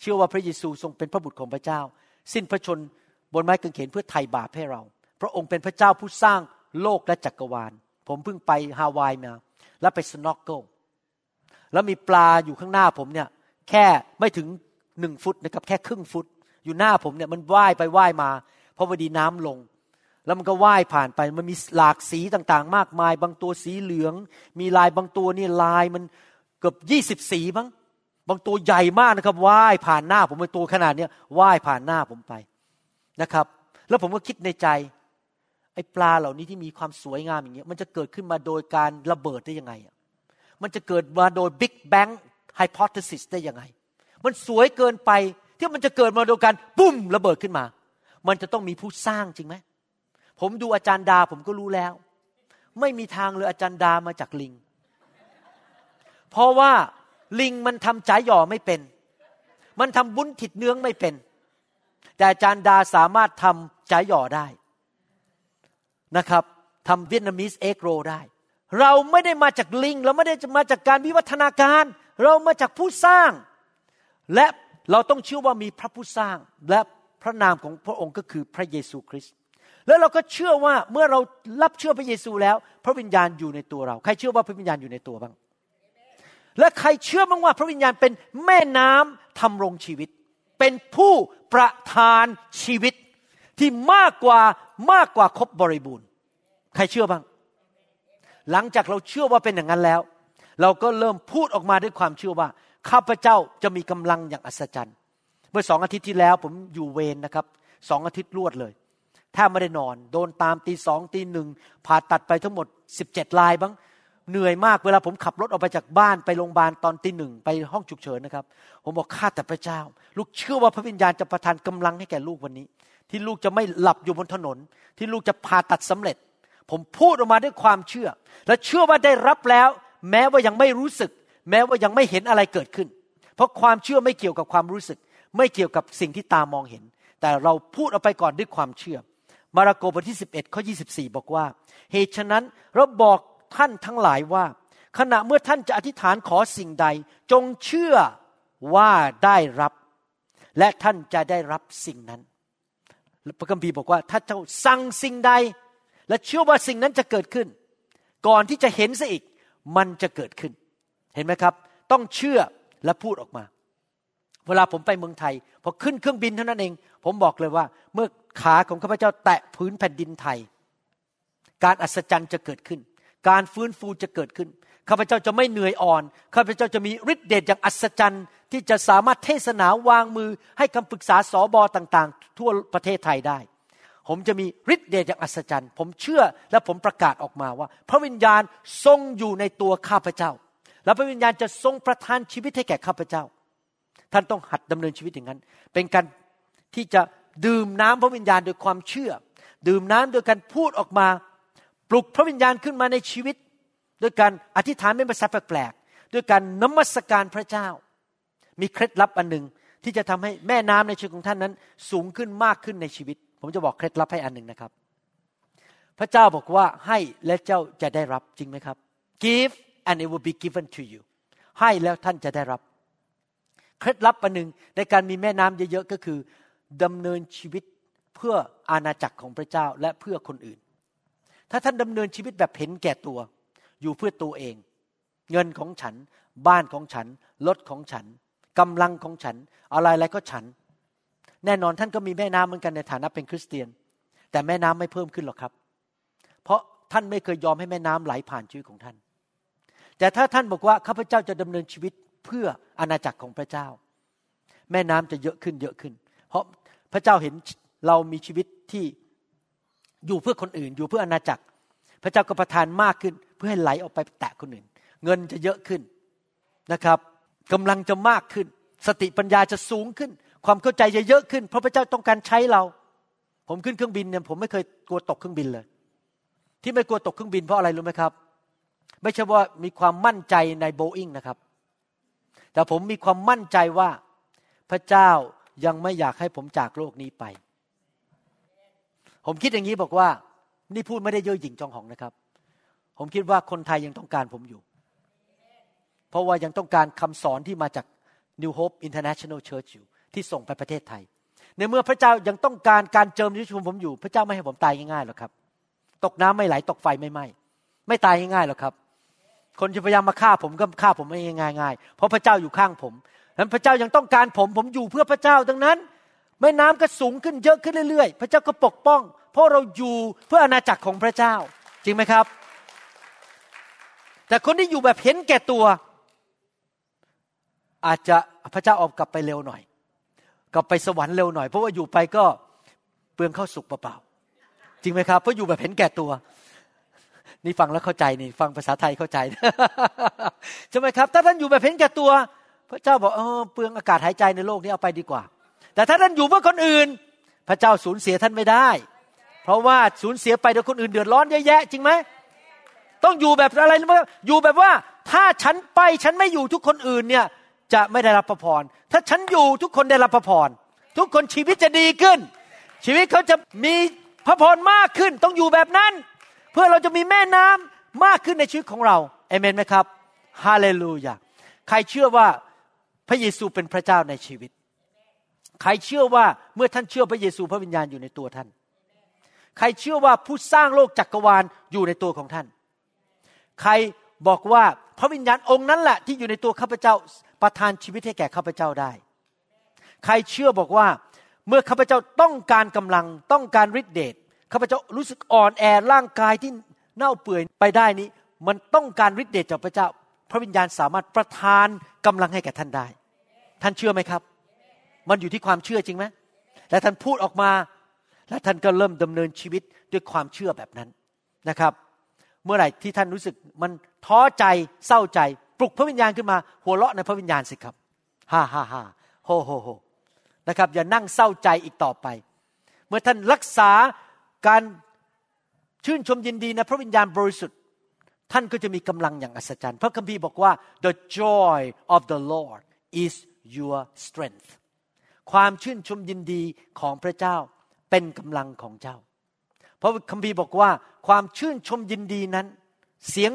เชื่อว่าพระเยซูทรงเป็นพระบุตรของพระเจ้า สิ้นพระชนบนไม้กางเขนเพื่อไถ่บาปให้เรา พระองค์เป็นพระเจ้าผู้สร้างโลกและจักรวาล ผมเพิ่งไปฮาวายมา แล้วไปสโนว์เกิลแล้วมีปลาอยู่ข้างหน้าผมเนี่ยแค่ไม่ถึง หนึ่งฟุตนะครับแค่ครึ่งฟุต อยู่หน้าผมเนี่ยมันว่ายไปว่ายมา เพราะพอดีน้ำลง แล้วมันก็ว่ายผ่านไปมันมีหลากสีต่างๆ มากมาย บางตัวสีเหลือง มีลายบางตัวนี่ลายมันเกือบยี่สิบสีบ้างบางตัวใหญ่มากนะครับว่ายผ่านหน้าผมเป็นตัวขนาดเนี้ยว่ายผ่านหน้าผมไปนะครับ แล้วผมก็คิดในใจไอ้ปลาเหล่านี้ที่มีความสวยงามอย่างเงี้ยมันจะเกิดขึ้นมาโดยการระเบิดได้ยังไง มันจะเกิดมาโดย Big Bang Hypothesis ได้ยังไง มันสวยเกินไปที่มันจะเกิดมาโดยการปุ้มระเบิดขึ้นมา มันจะต้องมีผู้สร้างจริงไหม ผมดูอาจารย์ดาผมก็รู้แล้ว ไม่มีทางเลยอาจารย์ดามาจากลิง เพราะว่าลิงมันทำจ่ายหย่อไม่เป็น มันทำบุญถิดเนื้องไม่เป็น แต่อาจารย์ดาสามารถทำจ่ายหย่อได้นะครับทำ Vietnamese egg roll ได้ เราไม่ได้มาจากลิง เราไม่ได้มาจากการวิวัฒนาการ เรามาจากผู้สร้าง และเราต้องเชื่อว่ามีพระผู้สร้างและพระนามของพระองค์ก็คือพระเยซูคริสต์แล้วเราก็เชื่อว่าเมื่อเรารับเชื่อพระเยซูแล้ว พระวิญญาณอยู่ในตัวเรา ใครเชื่อว่าพระวิญญาณอยู่ในตัวบ้าง และใครเชื่อบ้างว่า พระวิญญาณเป็นแม่น้ำธำรงชีวิต เป็นผู้ประทานชีวิตที่มากกว่ามากกว่าครบบริบูรณ์ ใครเชื่อบ้าง หลังจากเราเชื่อว่าเป็นอย่างนั้นแล้ว เราก็เริ่มพูดออกมาด้วยความเชื่อว่า ข้าพเจ้าจะมีกำลังอย่างอัศจรรย์ เมื่อสองอาทิตย์ที่แล้วผมอยู่เวรนะครับสองอาทิตย์รวดเลยแทบไม่ได้นอน โดนตามตีสองตีหนึ่งผ่าตัดไปทั้งหมดสิบเจ็ดลายบ้างเหนื่อยมากเวลาผมขับรถออกไปจากบ้านไปโรงพยาบาลตอนตีหนึ่งไปห้องฉุกเฉินนะครับ ผมบอกข้าแต่พระเจ้า ลูกเชื่อว่าพระวิญญาณจะประทานกำลังให้แก่ลูกวันนี้ ที่ลูกจะไม่หลับอยู่บนถนน ที่ลูกจะผ่าตัดสำเร็จ ผมพูดออกมาด้วยความเชื่อ และเชื่อว่าได้รับแล้ว แม้ว่ายังไม่รู้สึก แม้ว่ายังไม่เห็นอะไรเกิดขึ้น เพราะความเชื่อไม่เกี่ยวกับความรู้สึก ไม่เกี่ยวกับสิ่งที่ตามองเห็น แต่เราพูดออกไปก่อนด้วยความเชื่อ มาระโกบทที่ 11ข้อ24 บอกว่า เหตุฉะนั้นเราบอกท่านทั้งหลายว่า ขณะเมื่อท่านจะอธิษฐานขอสิ่งใด จงเชื่อว่าได้รับ และท่านจะได้รับสิ่งนั้น พระคัมภีร์บอกว่า ถ้าเจ้าสั่งสิ่งใด และเชื่อว่าสิ่งนั้นจะเกิดขึ้น ก่อนที่จะเห็นซะอีก มันจะเกิดขึ้น เห็นไหมครับ ต้องเชื่อและพูดออกมา เวลาผมไปเมืองไทยพอขึ้นเครื่องบินเท่านั้นเอง ผมบอกเลยว่า เมื่อขาของข้าพเจ้าแตะพื้นแผ่นดินไทย การอัศจรรย์จะเกิดขึ้น การฟื้นฟูจะเกิดขึ้นข้าพเจ้าจะไม่เหนื่อยอ่อนข้าพเจ้าจะมีฤทธิ์เดชอย่างอัศจรรย์ ที่จะสามารถเทศนาวางมือให้คำปรึกษาสอบอต่างๆ ทั่วประเทศไทยได้ ผมจะมีฤทธิ์เดชอย่างอัศจรรย์ ผมเชื่อและผมประกาศออกมาว่า พระวิญญาณทรงอยู่ในตัวข้าพเจ้า และพระวิญญาณจะทรงประทานชีวิตให้แก่ข้าพเจ้า ท่านต้องหัดดำเนินชีวิตอย่างนั้น เป็นการที่จะดื่มน้ำพระวิญญาณโดยความเชื่อ ดื่มน้ำโดยการพูดออกมา ปลุกพระวิญญาณขึ้นมาในชีวิต ด้วยการอธิษฐานเป็นภาษาแปลกๆด้วยการนมัสการพระเจ้า มีเคล็ดลับอันหนึ่งที่จะทำให้แม่น้ำในชีวิตของท่านนั้น สูงขึ้นมากขึ้นในชีวิต ผมจะบอกเคล็ดลับให้อันหนึ่งนะครับ พระเจ้าบอกว่าให้และเจ้าจะได้รับจริงไหมครับ give and it will be given to you ให้แล้วท่านจะได้รับ เคล็ดลับอันหนึ่งในการมีแม่น้ำเยอะๆก็คือดำเนินชีวิตเพื่ออาณาจักรของพระเจ้าและเพื่อคนอื่น ถ้าท่านดำเนินชีวิตแบบเห็นแก่ตัว อยู่เพื่อตัวเอง เงินของฉัน บ้านของฉัน รถของฉันกำลังของฉัน อะไรอะไรก็ฉัน แน่นอนท่านก็มีแม่น้ำเหมือนกันในฐานะเป็นคริสเตียน แต่แม่น้ำไม่เพิ่มขึ้นหรอกครับ เพราะท่านไม่เคยยอมให้แม่น้ำไหลผ่านชีวิตของท่าน แต่ถ้าท่านบอกว่าข้าพเจ้าจะดำเนินชีวิตเพื่ออาณาจักรของพระเจ้า แม่น้ำจะเยอะขึ้นเยอะขึ้น เพราะพระเจ้าเห็นเรามีชีวิตที่อยู่เพื่อคนอื่น อยู่เพื่ออาณาจักร พระเจ้าก็ประทานมากขึ้น เพื่อให้ไหลออกไปแตะคนอื่น เงินจะเยอะขึ้นนะครับกำลังจะมากขึ้น สติปัญญาจะสูงขึ้น ความเข้าใจจะเยอะขึ้น เพราะพระเจ้าต้องการใช้เรา ผมขึ้นเครื่องบินเนี่ยผมไม่เคยกลัวตกเครื่องบินเลย ที่ไม่กลัวตกเครื่องบินเพราะอะไรรู้ไหมครับ ไม่ใช่ว่ามีความมั่นใจในโบอิงนะครับ แต่ผมมีความมั่นใจว่าพระเจ้ายังไม่อยากให้ผมจากโลกนี้ไป ผมคิดอย่างนี้บอกว่า นี่พูดไม่ได้เย่อหยิ่งจองหองนะครับ ผมคิดว่าคนไทยยังต้องการผมอยู่ เพราะว่ายังต้องการคำสอนที่มาจาก New Hope International Church อยู่ที่ส่งไปประเทศไทย ในเมื่อพระเจ้ายังต้องการการเจิมชีวิตผมอยู่ พระเจ้าไม่ให้ผมตายง่ายๆหรอกครับ ตกน้ำไม่ไหลตกไฟไม่ไหม้ไม่ตายง่ายๆหรอกครับ คนจะพยายามมาฆ่าผมก็ฆ่าผมไม่ง่ายๆ เพราะพระเจ้าอยู่ข้างผมนั้นพระเจ้ายังต้องการผม ผมอยู่เพื่อพระเจ้าดังนั้นแม่น้ำก็สูงขึ้นเยอะขึ้นเรื่อยๆ พระเจ้าก็ปกป้อง เพราะเราอยู่เพื่ออาณาจักรของพระเจ้า จริงไหมครับ แต่คนที่อยู่แบบเห็นแก่ตัว อาจจะพระเจ้าออกกลับไปเร็วหน่อย กลับไปสวรรค์เร็วหน่อย เพราะว่าอยู่ไปก็เปลืองเข้าสุกเปล่าๆจริงไหมครับเพราะอยู่แบบเห็นแก่ตัว นี่ฟังแล้วเข้าใจนี่ฟังภาษาไทยเข้าใจใช่ไหมครับ ถ้าท่านอยู่แบบเห็นแก่ตัว พระเจ้าบอกเออเปลืองอากาศหายใจในโลกนี้เอาไปดีกว่า แต่ถ้าท่านอยู่เพื่อคนอื่น พระเจ้าสูญเสียท่านไม่ได้ เพราะว่าสูญเสียไปเดี๋ยวคนอื่นเดือดร้อนเยอะแยะจริงไหมต้องอยู่แบบอะไรรู้ไหมอยู่แบบว่าถ้าฉันไปฉันไม่อยู่ทุกคนอื่นเนี่ยจะไม่ได้รับพระพร ถ้าฉันอยู่ทุกคนได้รับพระพร ทุกคนชีวิตจะดีขึ้น ชีวิตเขาจะมีพระพรมากขึ้น ต้องอยู่แบบนั้น พื่อเราจะมีแม่น้ำมากขึ้นในชีวิตของเราเอเมนไหมครับฮาเลลูยาใครเชื่อว่าพระเยซูเป็นพระเจ้าในชีวิต ใครเชื่อว่าเมื่อท่านเชื่อพระเยซูพระวิญญาณอยู่ในตัวท่าน ใครเชื่อว่าผู้สร้างโลกจักรวาลอยู่ในตัวของท่าน ใครบอกว่าพระวิญญาณองค์นั้นแหละที่อยู่ในตัวข้าพเจ้าประทานชีวิตให้แก่ข้าพเจ้าได้ ใครเชื่อบอกว่าเมื่อข้าพเจ้าต้องการกำลังต้องการฤทธิเดช ข้าพเจ้ารู้สึกอ่อนแอร่างกายที่เน่าเปื่อยไปได้นี้ มันต้องการฤทธิเดชจากพระเจ้า พระวิญญาณสามารถประทานกำลังให้แก่ท่านได้ ท่านเชื่อไหมครับ มันอยู่ที่ความเชื่อจริงไหมและท่านพูดออกมา และท่านก็เริ่มดำเนินชีวิตด้วยความเชื่อแบบนั้นนะครับ เมื่อไหร่ที่ท่านรู้สึกมันท้อใจเศร้าใจ ปลุกพระวิญญาณขึ้นมา หัวเราะในพระวิญญาณสิครับฮ่าฮ่าฮ่าโฮโฮโฮนะครับอย่านั่งเศร้าใจอีกต่อไป เมื่อท่านรักษา การชื่นชมยินดีในพระวิญญาณบริสุทธิ์ ท่านก็จะมีกำลังอย่างอัศจรรย์ พระคัมภีร์บอกว่า the joy of the Lord is your strength ความชื่นชมยินดีของพระเจ้าเป็นกำลังของเจ้า เพราะคัมภีร์บอกว่าความชื่นชมยินดีนั้น เสียง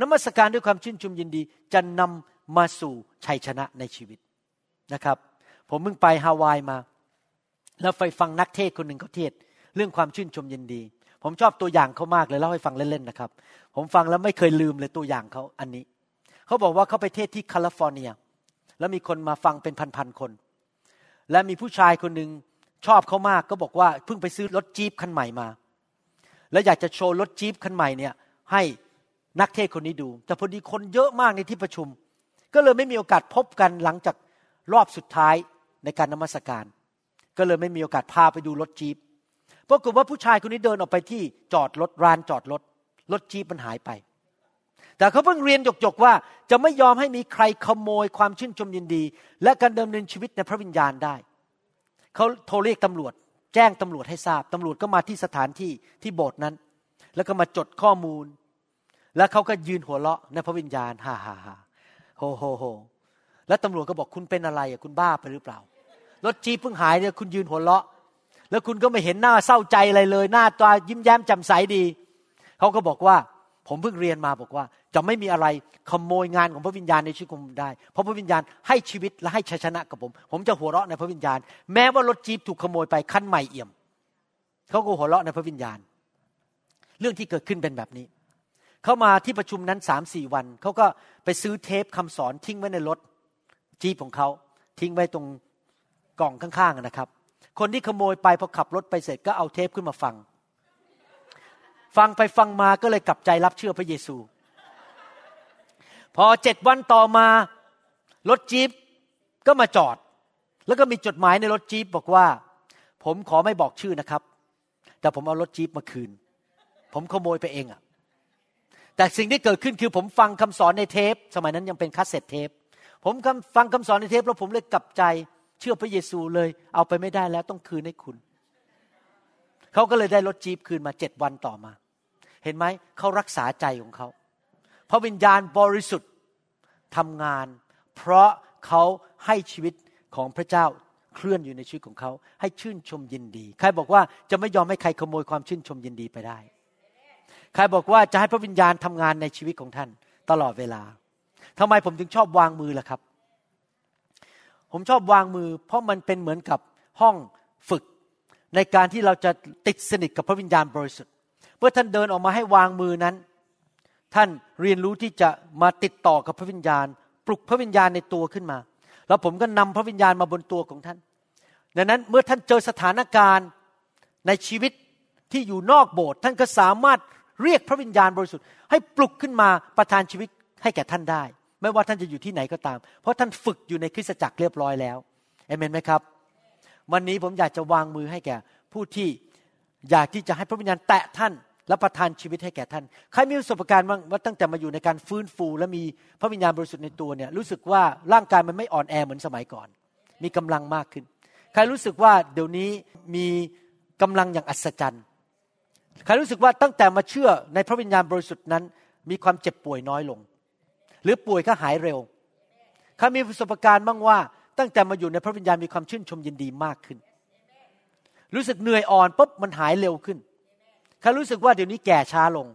นมัสการด้วยความชื่นชมยินดีจะนำมาสู่ชัยชนะในชีวิตนะครับ ผมเพิ่งไปฮาวายมา แล้วไปฟังนักเทศคนหนึ่งเขาเทศ เรื่องความชื่นชมยินดี ผมชอบตัวอย่างเขามากเลยเล่าให้ฟังเล่นๆนะครับ ผมฟังแล้วไม่เคยลืมเลยตัวอย่างเขาอันนี้ เขาบอกว่าเขาไปเทศที่แคลิฟอร์เนีย แล้วมีคนมาฟังเป็นพันๆคน และมีผู้ชายคนหนึ่งชอบเขามากก็บอกว่าเพิ่งไปซื้อรถจี๊ปคันใหม่มา แล้วอยากจะโชว์รถจี๊ปคันใหม่เนี่ยให้นักเทศคนนี้ดู แต่พอดีคนเยอะมากในที่ประชุม ก็เลยไม่มีโอกาสพบกันหลังจากรอบสุดท้ายในการนมัสการ ก็เลยไม่มีโอกาสพาไปดูรถจี๊ป ปรากฏว่าผู้ชายคนนี้เดินออกไปที่จอดรถร้านจอดรถรถจี๊ปมันหายไป แต่เขาเพิ่งเรียนหยกๆว่า จะไม่ยอมให้มีใครขโมยความชื่นชมยินดี และการดำเนินชีวิตในพระวิญญาณได้เขาโทรเรียกตำรวจ แจ้งตำรวจให้ทราบตำรวจก็มาที่สถานที่ที่โบสถ์นั้น แล้วก็มาจดข้อมูล แล้วเขาก็ยืนหัวเราะในพระวิญญาณฮ่าฮ่าฮ่าโฮโฮโฮแล้วตำรวจก็บอกคุณเป็นอะไรอะคุณบ้าไปหรือเปล่ารถจีเพิ่งหายเนี่ยคุณยืนหัวเราะ แล้วคุณก็ไม่เห็นหน้าเศร้าใจอะไรเลย หน้าตายิ้มแย้มแจ่มใสดี เขาก็บอกว่าผมเพิ่งเรียนมาบอกว่า จะไม่มีอะไรขโมยงานของพระวิญญาณในชีวิตของผมได้ เพราะพระวิญญาณให้ชีวิตและให้ชัยชนะกับผม ผมจะหัวเราะในพระวิญญาณ แม้ว่ารถจีบถูกขโมยไปคันใหม่เอี่ยม เขาก็หัวเราะในพระวิญญาณ เรื่องที่เกิดขึ้นเป็นแบบนี้ เขามาที่ประชุมนั้นสามสี่วัน เขาก็ไปซื้อเทปคำสอนทิ้งไว้ในรถจีบของเขาทิ้งไว้ตรงกล่องข้างๆนะครับ คนที่ขโมยไปพอขับรถไปเสร็จก็เอาเทปขึ้นมาฟัง ฟังไปฟังมาก็เลยกลับใจรับเชื่อพระเยซู พอเจ็ดวันต่อมารถจี๊ปก็มาจอด แล้วก็มีจดหมายในรถจี๊ปบอกว่า ผมขอไม่บอกชื่อนะครับ แต่ผมเอารถจี๊ปมาคืน ผมขโมยไปเองอะแต่สิ่งที่เกิดขึ้นคือผมฟังคำสอนในเทป สมัยนั้นยังเป็น cassette tape ผมฟังคำสอนในเทปแล้วผมเลยกลับใจ เชื่อพระเยซูเลย เอาไปไม่ได้แล้วต้องคืนให้คุณ เขาก็เลยได้รถจี๊ปคืนมาเจ็ดวันต่อมา เห็นไหมเขารักษาใจของเขาพระวิญญาณบริสุทธิ์ทำงาน เพราะเขาให้ชีวิตของพระเจ้าเคลื่อนอยู่ในชีวิตของเขา ให้ชื่นชมยินดี ใครบอกว่าจะไม่ยอมให้ใครขโมยความชื่นชมยินดีไปได้ ใครบอกว่าจะให้พระวิญญาณทำงานในชีวิตของท่าน ตลอดเวลาทำไมผมถึงชอบวางมือล่ะครับ ผมชอบวางมือ เพราะมันเป็นเหมือนกับห้องฝึก ในการที่เราจะติดสนิทกับพระวิญญาณบริสุทธิ์เมื่อท่านเดินออกมาให้วางมือนั้น ท่านเรียนรู้ที่จะมาติดต่อกับพระวิญญาณ ปลุกพระวิญญาณในตัวขึ้นมา แล้วผมก็นำพระวิญญาณมาบนตัวของท่าน ดังนั้นเมื่อท่านเจอสถานการณ์ในชีวิตที่อยู่นอกโบสถ์ท่านก็สามารถเรียกพระวิญญาณบริสุทธิ์ให้ปลุกขึ้นมาประทานชีวิตให้แก่ท่านได้ ไม่ว่าท่านจะอยู่ที่ไหนก็ตาม เพราะท่านฝึกอยู่ในคริสตจักรเรียบร้อยแล้วเอเมนไหมครับ วันนี้ผมอยากจะวางมือให้แก่ ผู้ที่อยากที่จะให้พระวิญญาณแตะท่านและประทานชีวิตให้แก่ท่าน ใครมีประสบการณ์บ้างว่าตั้งแต่มาอยู่ในการฟื้นฟู และมีพระวิญญาณบริสุทธิ์ในตัวเนี่ยรู้สึกว่าร่างกายมันไม่อ่อนแอเหมือนสมัยก่อน มีกำลังมากขึ้น ใครรู้สึกว่าเดี๋ยวนี้มีกำลังอย่างอัศจรรย์ ใครรู้สึกว่าตั้งแต่มาเชื่อในพระวิญญาณบริสุทธิ์นั้น มีความเจ็บป่วยน้อยลง หรือป่วยก็หายเร็วใครมีประสบการณ์บ้างว่า ตั้งแต่มาอยู่ในพระวิญญาณมีความชื่นชมยินดีมากขึ้น รู้สึกเหนื่อยอ่อนปุ๊บมันหายเร็วขึ้นเขารู้สึกว่าเดี๋ยวนี้แก่ช้าลง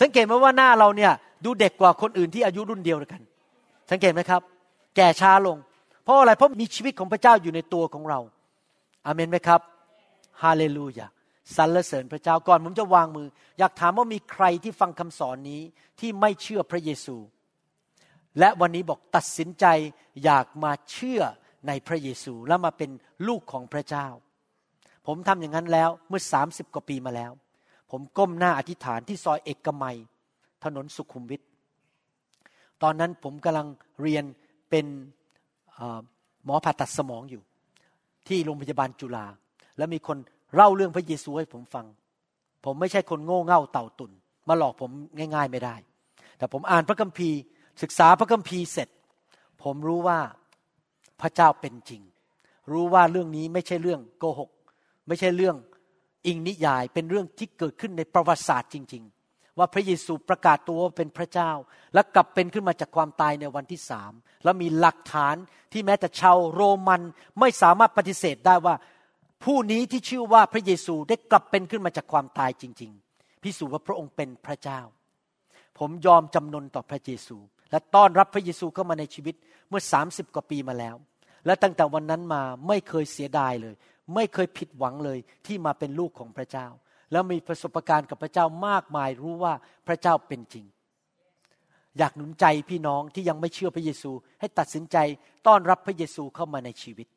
สังเกตไหมว่าหน้าเราเนี่ยดูเด็กกว่าคนอื่นที่อายุรุ่นเดียวกัน สังเกตไหมครับ แก่ช้าลง เพราะอะไรเพราะมีชีวิตของพระเจ้าอยู่ในตัวของเรา อาเมนไหมครับ ฮาเลลูยา สรรเสริญพระเจ้าก่อนผมจะวางมือ อยากถามว่ามีใครที่ฟังคำสอนนี้ที่ไม่เชื่อพระเยซู และวันนี้บอกตัดสินใจอยากมาเชื่อในพระเยซูแล้วมาเป็นลูกของพระเจ้า ผมทำอย่างนั้นแล้วเมื่อสามสิบกว่าปีมาแล้ว ผมก้มหน้าอธิษฐานที่ซอยเอกมัย ถนนสุขุมวิทตอนนั้นผมกำลังเรียนเป็นหมอผ่าตัดสมองอยู่ ที่โรงพยาบาลจุฬาแล้วมีคน เล่าเรื่องพระเยซูให้ผมฟัง ผมไม่ใช่คนโง่เง่าเต่าตุนมาหลอกผมง่าย ๆไม่ได้ แต่ผมอ่านพระคัมภีร์ ศึกษาพระคัมภีร์เสร็จ ผมรู้ว่าพระเจ้าเป็นจริง รู้ว่าเรื่องนี้ไม่ใช่เรื่องโกหก ไม่ใช่เรื่องอิงนิยายเป็นเรื่องที่เกิดขึ้นในประวัติศาสตร์จริง ๆ ว่าพระเยซูประกาศตัวว่าเป็นพระเจ้า และกลับเป็นขึ้นมาจากความตายในวันที่สามแล้วมีหลักฐานที่แม้แต่ชาวโรมันไม่สามารถปฏิเสธได้ว่า ผู้นี้ที่ชื่อว่าพระเยซูได้กลับเป็นขึ้นมาจากความตายจริง ๆ พิสูจน์ว่าพระองค์เป็นพระเจ้า ผมยอมจำนนต่อพระเยซู และต้อนรับพระเยซูเข้ามาในชีวิตเมื่อสามสิบกว่าปีมาแล้ว และตั้งแต่วันนั้นมาไม่เคยเสียดายเลย ไม่เคยผิดหวังเลยที่มาเป็นลูกของพระเจ้า แล้วมีประสบการณ์กับพระเจ้ามากมายรู้ว่าพระเจ้าเป็นจริง อยากหนุนใจพี่น้องที่ยังไม่เชื่อพระเยซู ให้ตัดสินใจต้อนรับพระเยซูเข้ามาในชีวิต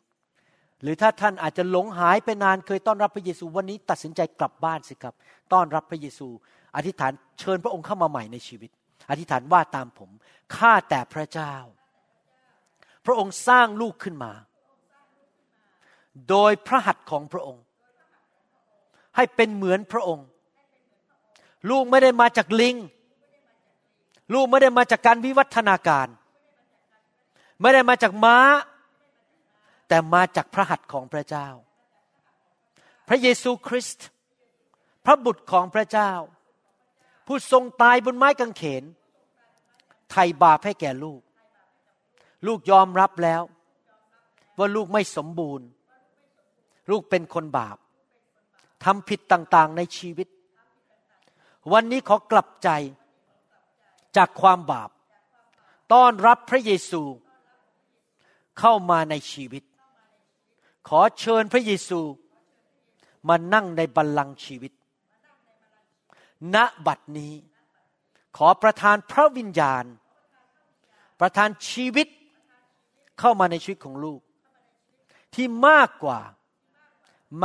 หรือถ้าท่านอาจจะหลงหายไปนานเคยต้อนรับพระเยซูวันนี้ตัดสินใจกลับบ้านสิครับ ต้อนรับพระเยซู อธิษฐานเชิญพระองค์เข้ามาใหม่ในชีวิต อธิษฐานว่าตามผมข้าแต่พระเจ้า พระองค์สร้างลูกขึ้นมา โดยพระหัตถ์ของพระองค์ ให้เป็นเหมือนพระองค์ ลูกไม่ได้มาจากลิง ลูกไม่ได้มาจากการวิวัฒนาการ ไม่ได้มาจากม้า แต่มาจากพระหัตถ์ของพระเจ้า พระเยซูคริสต์พระบุตรของพระเจ้า ผู้ทรงตายบนไม้กางเขน ไถ่บาปให้แก่ลูก ลูกยอมรับแล้ว ว่าลูกไม่สมบูรณ์ ลูกเป็นคนบาปทำผิดต่างๆในชีวิต วันนี้ขอกลับใจจากความบาป ต้อนรับพระเยซูเข้ามาในชีวิต ขอเชิญพระเยซูมานั่งในบัลลังก์ชีวิต ณ บัดนี้ ขอประทานพระวิญญาณ ประทานชีวิตเข้ามาในชีวิตของลูก ที่มากกว่า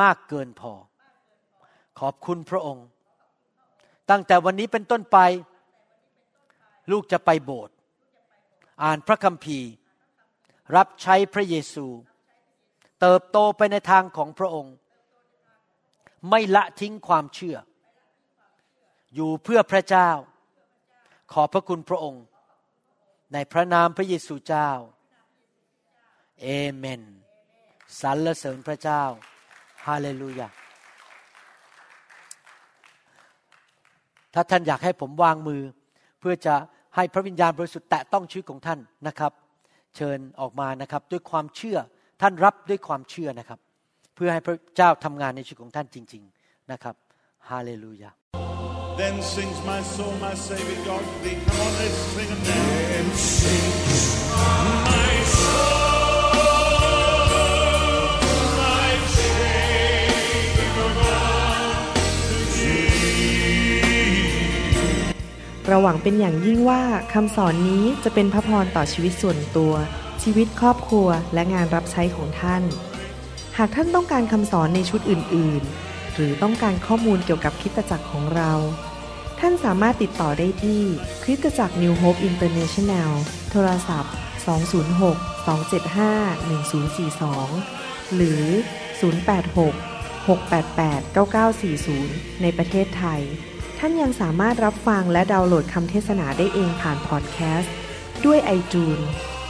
มากเกินพอ ขอบคุณพระองค์ ตั้งแต่วันนี้เป็นต้นไป ลูกจะไปโบสถ์อ่านพระคัมภีร์ รับใช้พระเยซู เติบโตไปในทางของพระองค์ ไม่ละทิ้งความเชื่อ อยู่เพื่อพระเจ้า ขอพระคุณพระองค์ ในพระนามพระเยซูเจ้าเอเมนสรรเสริญพระเจ้าฮาเลลูยาถ้าท่านอยากให้ผมวางมือ เพื่อจะให้พระวิญญาณบริสุทธิ์แตะต้องชีวิตของท่านนะครับ เชิญออกมานะครับ ด้วยความเชื่อ ท่านรับด้วยความเชื่อนะครับ เพื่อให้พระเจ้าทำงานในชีวิตของท่านจริง ๆนะครับฮาเลลูยา Then sings my soul, my Savior God to thee. Come on, let's sing it now. Then sings my soul, my Savior God to thee. เราหวังเป็นอย่างยิ่งว่าคำสอนนี้จะเป็นพระพรต่อชีวิตส่วนตัว ชีวิตครอบครัวและงานรับใช้ของท่าน หากท่านต้องการคำสอนในชุดอื่น ๆ หรือต้องการข้อมูลเกี่ยวกับคริสตจักรของเรา ท่านสามารถติดต่อได้ที่คริสตจักร New Hope International โทรศัพท์ 206 275 1042 หรือ 086 688 9940 ในประเทศไทย ท่านยังสามารถรับฟังและดาวน์โหลดคำเทศนาได้เองผ่านพอดแคสต์ ด้วย iTunes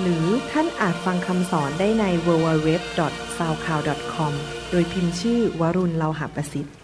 หรือท่านอาจฟังคำสอนได้ใน www.soundcloud.com โดยพิมพ์ชื่อวรุณเลาหะประสิทธิ์